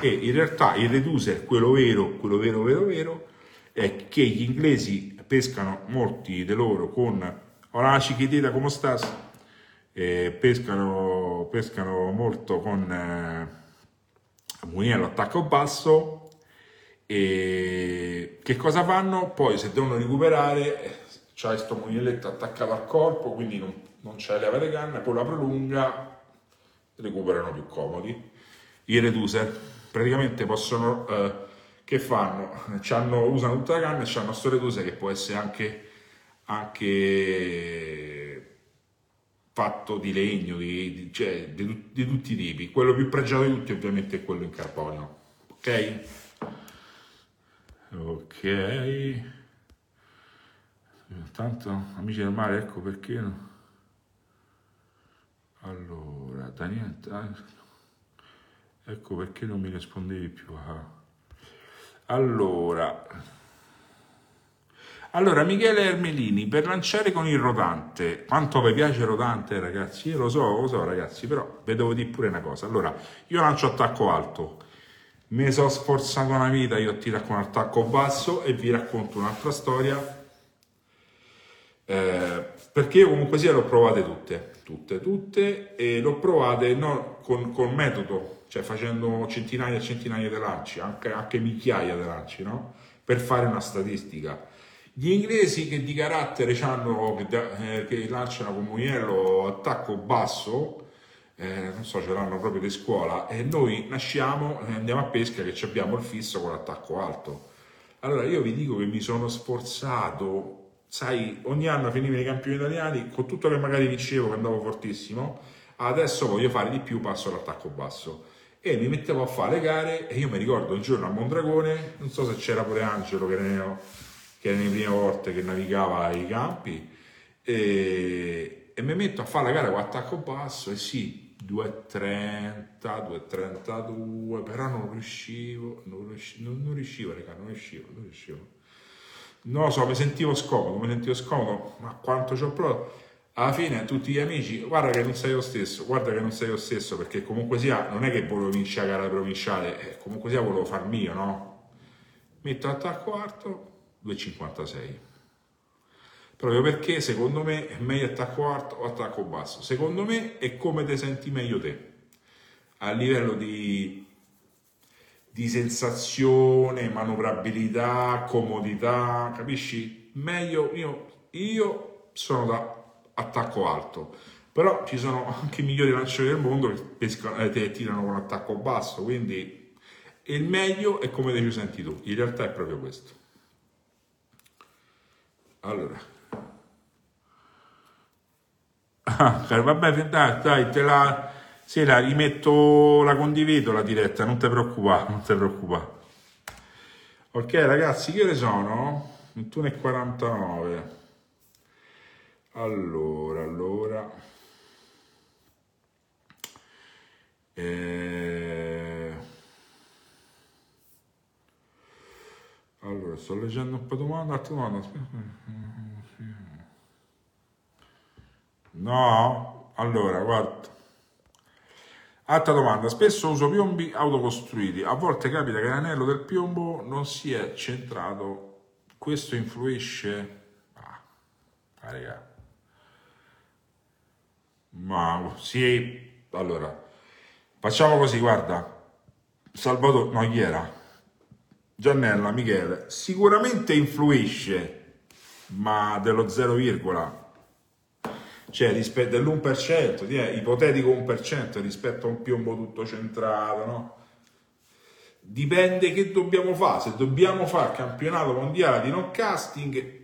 e in realtà il reducer, quello vero, quello vero, vero, vero, è che gli inglesi pescano molti di loro con Hola chiquitita, come stas? eh, pescano, pescano molto con eh, mulinello attacco basso E che cosa fanno? Poi se devono recuperare, c'hai questo mognelletto attaccato al corpo, quindi non, non c'è leva di canna, poi la prolunga, recuperano più comodi. I reducer praticamente possono, eh, che fanno? C'hanno, usano tutta la canna e hanno questo reducer che può essere anche, anche fatto di legno, di, di, cioè, di, di tutti i tipi. Quello più pregiato di tutti ovviamente è quello in carbonio. Ok? Ok. Tanto, amici del mare, ecco perché no. Allora, Daniele, ecco perché non mi rispondevi più. Ah. Allora, allora, Michele Ermelini, per lanciare con il rotante, quanto vi piace il rotante ragazzi? Io lo so, lo so ragazzi, però vi devo dire pure una cosa. Allora, io lancio attacco alto, mi sono sforzato una vita, io tiro con attacco basso e vi racconto un'altra storia, eh, perché comunque sia l'ho provate tutte, tutte, tutte, e l'ho provate non con, con metodo, cioè facendo centinaia e centinaia di lanci, anche, anche migliaia di lanci, no? Per fare una statistica. Gli inglesi che di carattere hanno, che, eh, che lanciano con mugnello attacco basso, eh, non so, ce l'hanno proprio di scuola, e noi nasciamo, eh, andiamo a pesca che abbiamo il fisso con l'attacco alto. Allora io vi dico che mi sono sforzato, sai, ogni anno finivano i campioni italiani, con tutto che magari vincevo, che andavo fortissimo, adesso voglio fare di più, passo all'attacco basso. E mi mettevo a fare le gare e io mi ricordo un giorno a Mondragone, non so se c'era pure Angelo che era, che era le prime volte che navigava ai campi, e, e mi metto a fare la gara con attacco basso e sì, 2,30, 2,32, però non riuscivo, non riuscivo, non riuscivo, raga, non riuscivo, non riuscivo. Non lo so, mi sentivo scomodo, mi sentivo scomodo, ma quanto ci ho provato. Alla fine tutti gli amici, guarda che non sei lo stesso, guarda che non sei lo stesso, perché comunque sia, non è che volevo vincere la gara provinciale, eh, comunque sia volevo far mio, no? Metto attacco alto, 2,56 proprio perché secondo me è meglio attacco alto o attacco basso. Secondo me è come ti senti meglio te, a livello di, di sensazione, manovrabilità, comodità, capisci? Meglio, io, io sono da attacco alto, però ci sono anche i migliori lanciatori del mondo che pescano, eh, tirano con attacco basso, quindi il meglio è come te ci senti tu, in realtà è proprio questo. Allora, Ah, vabbè, dai, dai, te la, sì, la rimetto, la condivido la diretta, non ti preoccupare, non ti preoccupare. Ok ragazzi, che ore sono? 21.49. Allora, allora... Eh... Allora, sto leggendo un po' di domande, altre domande. No? Allora, guarda. Altra domanda. Spesso uso piombi autocostruiti. A volte capita che l'anello del piombo non si è centrato. Questo influisce... Ah, ah raga. Ma sì. Allora, facciamo così, guarda. Salvatore, no, chi era? Giannella, Michele, sicuramente influisce, ma dello 0, cioè rispetto all'1%, eh, ipotetico 1% rispetto a un piombo tutto centrato, no? Dipende che dobbiamo fare, se dobbiamo fare campionato mondiale di non casting,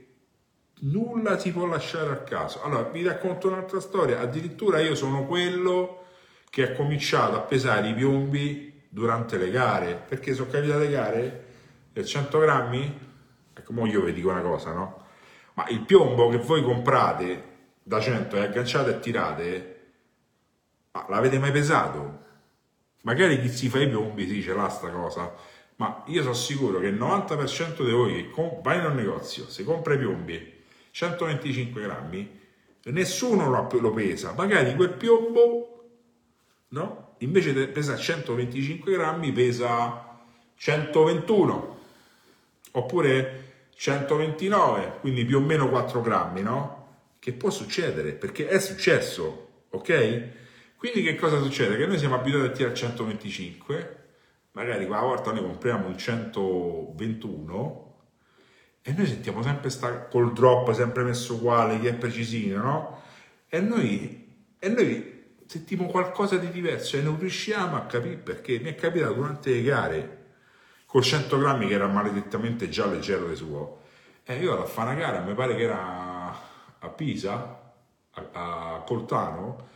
nulla si può lasciare a caso. Allora, vi racconto un'altra storia, addirittura io sono quello che ha cominciato a pesare i piombi durante le gare, perché sono capitate gare del 100 grammi, ecco, io vi dico una cosa, no? Ma il piombo che voi comprate da 100 e agganciate e tirate, ma l'avete mai pesato? Magari chi si fa i piombi si dice là sta cosa, ma io sono sicuro che il 90% di voi che vai in un negozio, se compra i piombi 125 grammi, nessuno lo pesa, magari quel piombo, no? Invece di pesare 125 grammi pesa 121 oppure 129, quindi più o meno 4 grammi, no? Che può succedere, perché è successo, ok? Quindi che cosa succede? Che noi siamo abituati a tirare 125, magari quella volta noi compriamo il 121 e noi sentiamo sempre sta col drop sempre messo uguale, che è precisino, no? E noi, e noi sentiamo qualcosa di diverso e non riusciamo a capire perché mi è capitato durante le gare col 100 grammi che era maledettamente già leggero di suo e io vado a fare una gara mi pare che era a Pisa a, a Coltano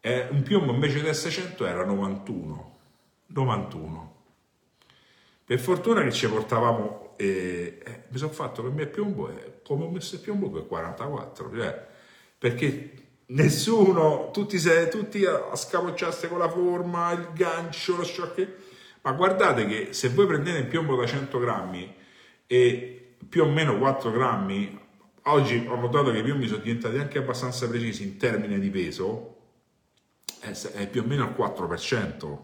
e un piombo invece del 600 era 91 91 per fortuna che ci portavamo e eh, mi sono fatto che il mio piombo è come ho messo il piombo che è 44 cioè, perché nessuno, tutti, se, tutti a scapocciaste con la forma, il gancio, lo sciocche. Ma guardate che se voi prendete il piombo da 100 grammi e più o meno 4 grammi, oggi ho notato che i piombi sono diventati anche abbastanza precisi in termini di peso, è più o meno al 4%.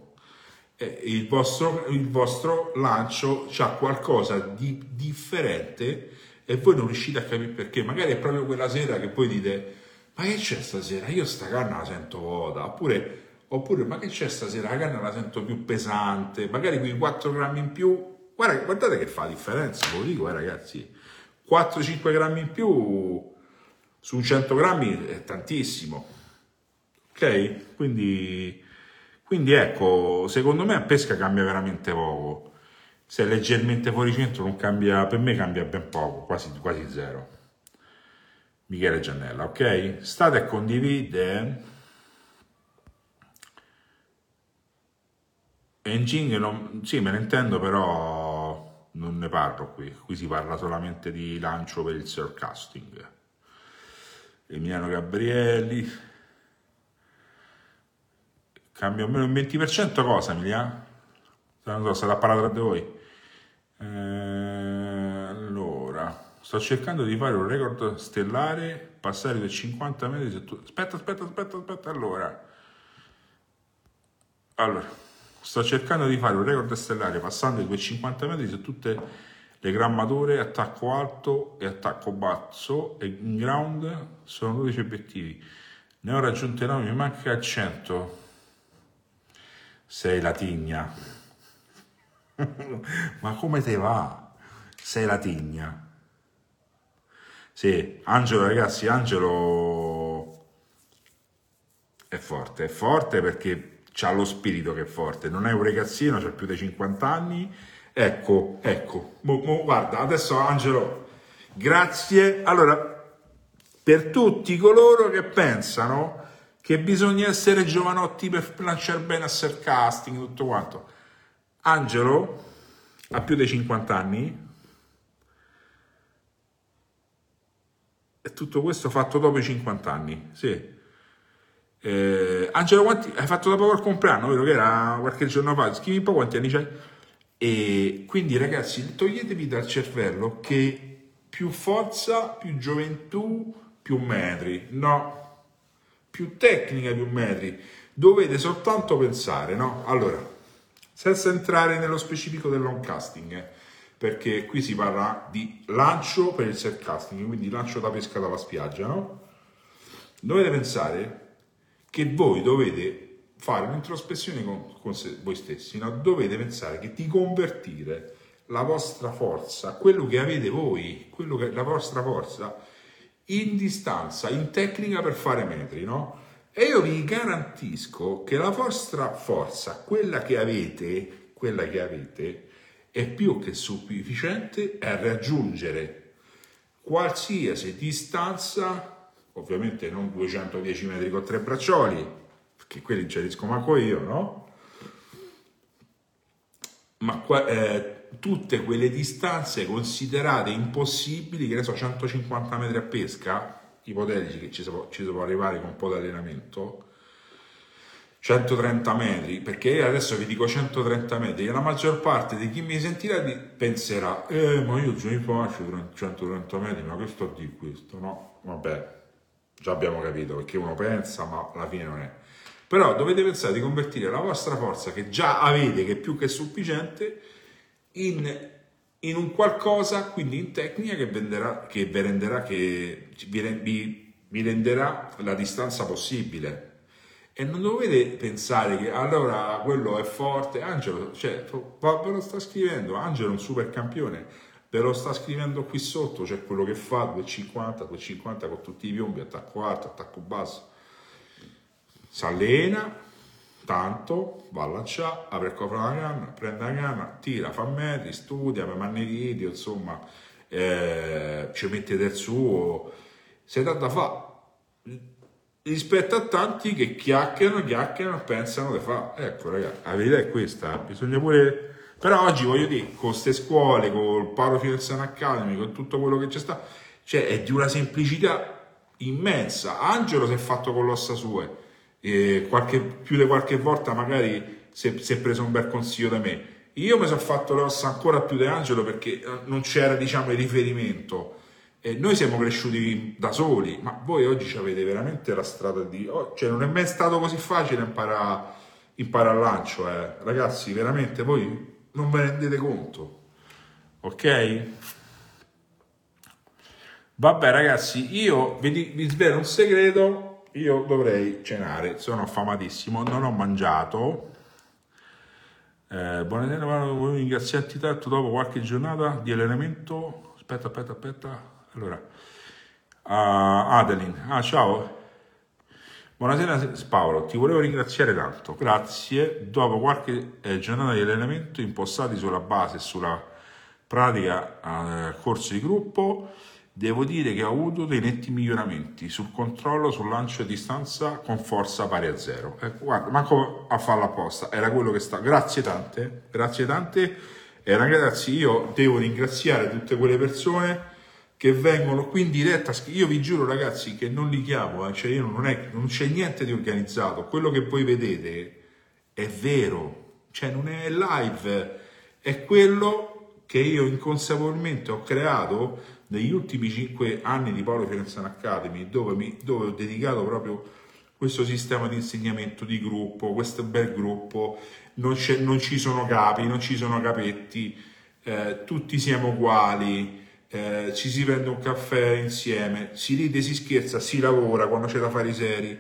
Il vostro, il vostro lancio ha qualcosa di differente e voi non riuscite a capire perché. Magari è proprio quella sera che poi dite ma che c'è stasera? Io sta canna la sento vuota, oppure, oppure ma che c'è stasera? La canna la sento più pesante, magari quei 4 grammi in più, Guarda, guardate che fa la differenza, ve lo dico eh, ragazzi, 4-5 grammi in più su 100 grammi è tantissimo, ok? Quindi, quindi ecco, secondo me a pesca cambia veramente poco, se è leggermente fuori centro non cambia, per me cambia ben poco, quasi, quasi zero. Michele Giannella, ok? State a condividere. Engine, non, sì, me ne intendo, però non ne parlo qui. Qui si parla solamente di lancio per il surcasting. Emiliano Gabrielli. Cambia almeno il 20% cosa, Emiliano? Non so, state a parlare tra di voi. Eh, allora, Sto cercando di fare un record stellare, passare dai 50 metri. Aspetta, aspetta, aspetta, aspetta, allora. Allora, sto cercando di fare un record stellare passando i 250 metri su tutte le grammature, attacco alto e attacco basso e in ground sono 12 obiettivi. Ne ho raggiunte 9, mi manca 100. Sei la tigna. Ma come te va? Sei la tigna. Sì, Angelo, ragazzi, Angelo è forte, è forte perché ha lo spirito che è forte, non è un ragazzino, ha più di 50 anni. Ecco, ecco, mo, mo, guarda, adesso Angelo, grazie. Allora, per tutti coloro che pensano che bisogna essere giovanotti per lanciare bene a surcasting, tutto quanto. Angelo ha più di 50 anni, E tutto questo fatto dopo i 50 anni, sì. Eh, Angelo, quanti, hai fatto da poco il compleanno, vero che era qualche giorno fa? Scrivi un po' quanti anni c'hai. E quindi ragazzi, toglietevi dal cervello che più forza, più gioventù, più metri. No, più tecnica, più metri. Dovete soltanto pensare, no? Allora, senza entrare nello specifico del long casting, eh perché qui si parla di lancio per il set casting, quindi lancio da pesca dalla spiaggia, no? Dovete pensare che voi dovete fare un'introspezione con, con se, voi stessi, no? dovete pensare che di convertire la vostra forza, quello che avete voi, quello che, la vostra forza, in distanza, in tecnica per fare metri, no? E io vi garantisco che la vostra forza, quella che avete, quella che avete, è più che sufficiente a raggiungere qualsiasi distanza, ovviamente non 210 metri con tre braccioli, perché quelli riesco manco io, no? Ma eh, tutte quelle distanze considerate impossibili, che ne so, 150 metri a pesca, ipotetici che ci si può, ci si può arrivare con un po' di allenamento, 130 metri, perché adesso vi dico 130 metri, e la maggior parte di chi mi sentirà penserà, eh, ma io già mi faccio 130 metri, ma che sto di questo? No, vabbè, già abbiamo capito, perché uno pensa, ma alla fine non è. Però dovete pensare di convertire la vostra forza, che già avete, che è più che sufficiente, in, in un qualcosa, quindi in tecnica, che, venderà, che vi renderà, che vi, vi, renderà la distanza possibile E non dovete pensare che allora quello è forte. Angelo, cioè, ve lo sta scrivendo. Angelo è un super campione. Ve lo sta scrivendo qui sotto. C'è cioè quello che fa 2,50, 2,50 con tutti i piombi, attacco alto, attacco basso. Si allena tanto, va a lanciare, apre il cofano della canna, prende la canna, tira, fa metri, studia, mi manda i video, insomma, eh, ci mette del suo. Se dà da fa rispetto a tanti che chiacchierano, chiacchierano, pensano di fare. Ecco, ragazzi, la verità è questa, bisogna pure... Però oggi voglio dire, con queste scuole, con il Paro Finanziano Academy, con tutto quello che c'è stato, cioè è di una semplicità immensa. Angelo si è fatto con l'ossa sue, e qualche, più di qualche volta magari si è, si è preso un bel consiglio da me. Io mi sono fatto le ossa ancora più di Angelo perché eh, non c'era, diciamo, il riferimento e noi siamo cresciuti da soli, ma voi oggi avete veramente la strada di... Oh, cioè non è mai stato così facile imparare, imparare al lancio, eh. ragazzi, veramente voi non ve ne rendete conto, ok? Vabbè ragazzi, io vi, vi svelo un segreto, io dovrei cenare, sono affamatissimo, non ho mangiato. Eh, buonasera, volevo ringraziarti tanto dopo qualche giornata di allenamento. Aspetta, aspetta, aspetta. Allora, uh, Adeline, ah, ciao. Buonasera Paolo, ti volevo ringraziare tanto, grazie. Dopo qualche eh, giornata di allenamento impostati sulla base e sulla pratica eh, corso di gruppo, devo dire che ho avuto dei netti miglioramenti sul controllo, sul lancio a distanza con forza pari a zero. Eh, guarda, manco a farla apposta, era quello che sta. Grazie tante, grazie tante. E ragazzi, io devo ringraziare tutte quelle persone che vengono qui in diretta. Io vi giuro, ragazzi, che non li chiamo, eh, cioè io non, è, non c'è niente di organizzato. Quello che voi vedete è vero, cioè non è live, è quello che io inconsapevolmente ho creato negli ultimi cinque anni di Paolo Firenziano Academy, dove, mi, dove ho dedicato proprio questo sistema di insegnamento di gruppo, questo bel gruppo, non, non ci sono capi, non ci sono capetti, eh, tutti siamo uguali eh, ci si prende un caffè insieme, si ride, si scherza, si lavora quando c'è da fare i seri,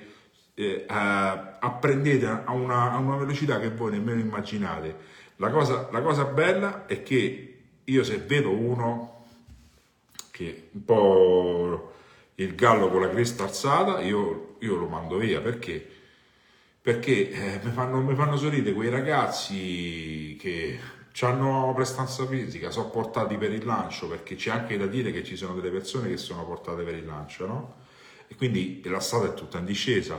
eh, apprendete a una, a una, velocità che voi nemmeno immaginate. La cosa, la cosa bella è che io se vedo uno che un po' il gallo con la cresta alzata, io, io lo mando via. Perché? Perché eh, mi, fanno, mi fanno sorridere quei ragazzi che hanno prestanza fisica, sono portati per il lancio, perché c'è anche da dire che ci sono delle persone che sono portate per il lancio, no? E quindi la strada è tutta in discesa.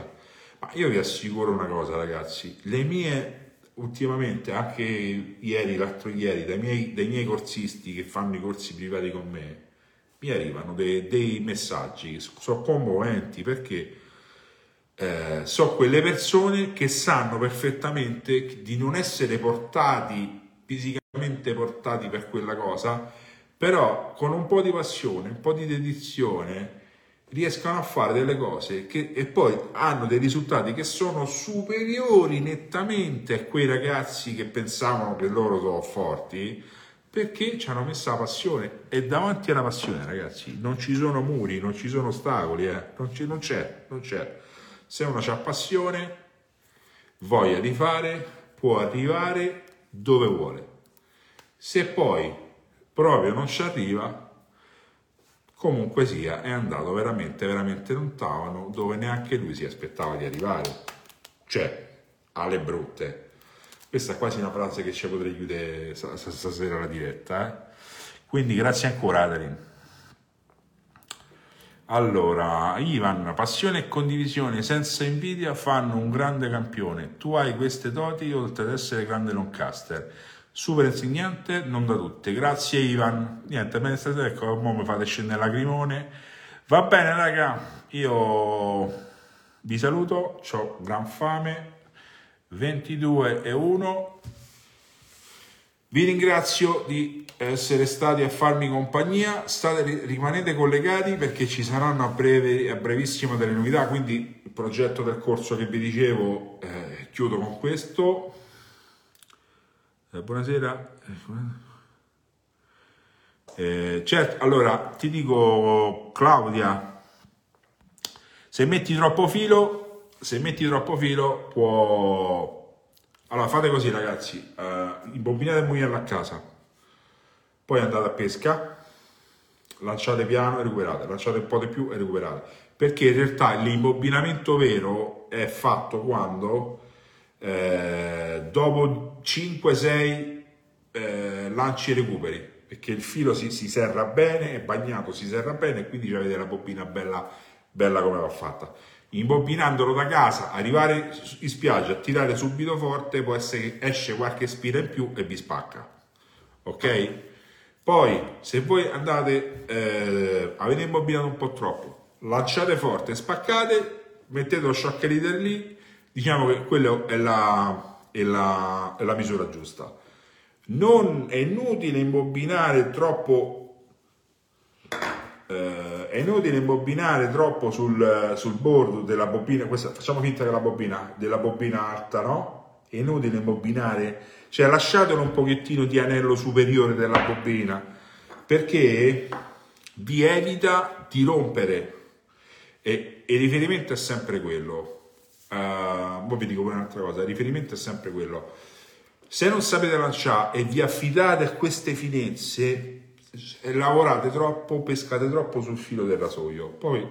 Ma io vi assicuro una cosa, ragazzi, le mie ultimamente, anche ieri, l'altro ieri, dai miei, dai miei corsisti che fanno i corsi privati con me, mi arrivano dei, dei messaggi, sono commoventi perché eh, sono quelle persone che sanno perfettamente di non essere portati fisicamente portati per quella cosa, però con un po' di passione, un po' di dedizione, riescono a fare delle cose che, e poi hanno dei risultati che sono superiori nettamente a quei ragazzi che pensavano che loro sono forti perché ci hanno messo la passione e davanti alla passione ragazzi non ci sono muri, non ci sono ostacoli, eh. non, ci, non c'è, non c'è. Se uno ha passione, voglia di fare, può arrivare dove vuole. Se poi proprio non ci arriva, comunque sia, è andato veramente, veramente lontano dove neanche lui si aspettava di arrivare. Cioè, alle brutte. Questa è quasi una frase che ci potrei chiudere stasera la diretta. Eh? Quindi grazie ancora Adeline. Allora, Ivan, passione e condivisione senza invidia fanno un grande campione. Tu hai queste doti oltre ad essere grande longcaster. Super insegnante, non da tutte. Grazie Ivan. Niente, me ne state ecco, ora mi fate scendere lacrimone. Va bene, raga, io vi saluto, ho gran fame. 22 e 1. Vi ringrazio di essere stati a farmi compagnia, state, rimanete collegati perché ci saranno a, breve, a brevissimo delle novità, quindi il progetto del corso che vi dicevo eh, chiudo con questo. Eh, buonasera. Eh, certo, allora ti dico Claudia, se metti troppo filo se metti troppo filo può... Allora fate così ragazzi, uh, imbobinate il mulinello a casa, poi andate a pesca, lanciate piano e recuperate, lanciate un po' di più e recuperate, perché in realtà l'imbobinamento vero è fatto quando eh, dopo 5-6 eh, lanci e recuperi, perché il filo si, si, serra bene, è bagnato, si serra bene e quindi avete la bobina bella, bella come va fatta imbobinandolo da casa, arrivare in spiaggia, tirare subito forte, può essere che esce qualche spira in più e vi spacca. Ok? Poi, se voi andate, eh, avete imbobinato un po' troppo, lanciate forte, spaccate, mettete lo shock leader lì, diciamo che quella è la, è la, è la misura giusta. Non è inutile imbobinare troppo eh, è inutile imbobinare troppo sul, sul bordo della bobina, questa, facciamo finta che la bobina, della bobina alta, no? È inutile imbobinare, cioè lasciatelo un pochettino di anello superiore della bobina, perché vi evita di rompere. E, il riferimento è sempre quello. Uh, poi vi dico un'altra cosa, il riferimento è sempre quello. Se non sapete lanciare e vi affidate a queste finezze, lavorate troppo, pescate troppo sul filo del rasoio, poi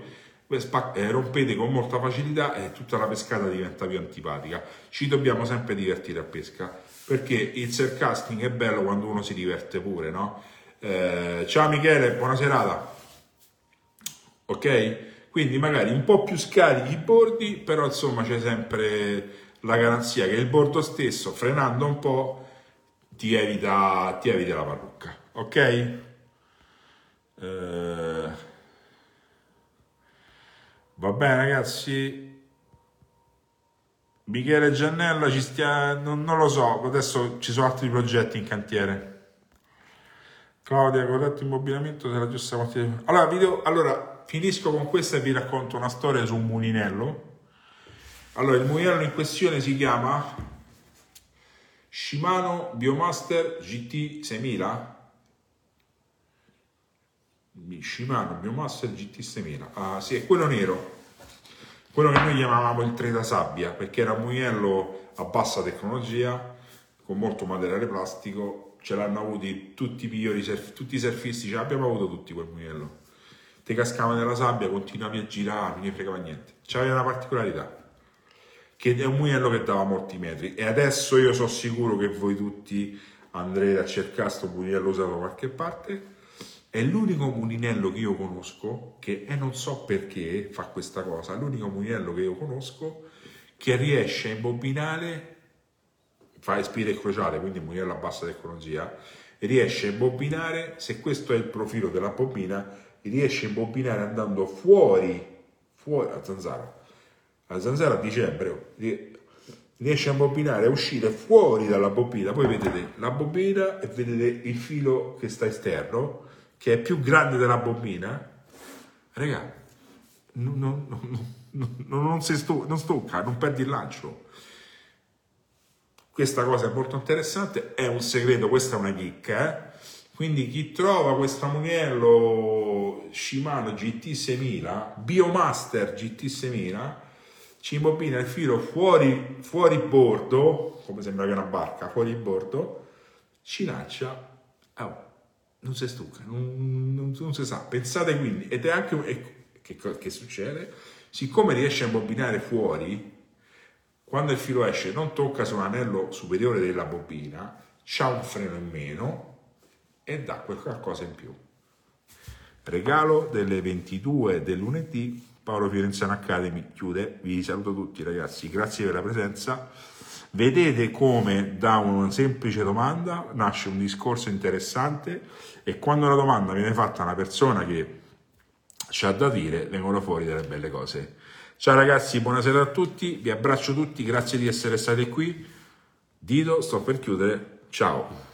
eh, rompete con molta facilità e tutta la pescata diventa più antipatica. Ci dobbiamo sempre divertire a pesca perché il surcasting è bello quando uno si diverte pure, no? Eh, ciao Michele, buona serata. Ok? Quindi magari un po' più scarichi i bordi, però insomma c'è sempre la garanzia che il bordo stesso, frenando un po', ti evita, ti evita la parrucca. Ok? Eh, va bene ragazzi. Michele Giannella ci stia, non, non, lo so, adesso ci sono altri progetti in cantiere. Claudia, corretto immobilamento della giusta quantità. Allora, video, allora, finisco con questa e vi racconto una storia su un mulinello. Allora, il mulinello in questione si chiama Shimano Biomaster GT 6000 Shimano Biomaster GT6000 ah sì è quello nero. Quello che noi chiamavamo il tre da sabbia perché era un mulinello a bassa tecnologia con molto materiale plastico. Ce l'hanno avuti tutti i migliori surf, tutti i surfisti ce l'abbiamo avuto tutti quel mulinello te cascava nella sabbia continuavi a girare non ne fregava niente. C'aveva una particolarità che è un mulinello che dava molti metri. E adesso io sono sicuro che voi tutti andrete a cercare questo mulinello usato da qualche parte è l'unico mulinello che io conosco, che e non so perché fa questa cosa, l'unico mulinello che io conosco che riesce a imbobinare, fa spire crociale, quindi mulinello a bassa tecnologia, riesce a imbobinare, se questo è il profilo della bobina, riesce a imbobinare andando fuori, fuori a zanzara, a zanzara a dicembre, riesce a imbobinare, a uscire fuori dalla bobina, poi vedete la bobina e vedete il filo che sta esterno, che è più grande della bobina, raga, non, non, non, non, si stu- non perdi il lancio. Questa cosa è molto interessante, è un segreto, questa è una chicca, eh? Quindi chi trova questo mulinello Shimano GT6000, Biomaster GT6000, ci imbobina il filo fuori, fuori bordo, come sembra che una barca, fuori bordo, ci lancia, oh, non si stucca, non, non, non, si sa. Pensate quindi, ed è anche ecco, che, che succede? Siccome riesce a bobinare fuori, quando il filo esce non tocca sull'anello superiore della bobina, c'ha un freno in meno e dà qualcosa in più. Regalo delle 22 del lunedì, Paolo Fiorenzano Academy chiude, vi saluto tutti ragazzi, grazie per la presenza. Vedete come da una semplice domanda nasce un discorso interessante e quando la domanda viene fatta a una persona che ci ha da dire, vengono fuori delle belle cose. Ciao ragazzi, buonasera a tutti, vi abbraccio tutti, grazie di essere stati qui. Dito, sto per chiudere, ciao.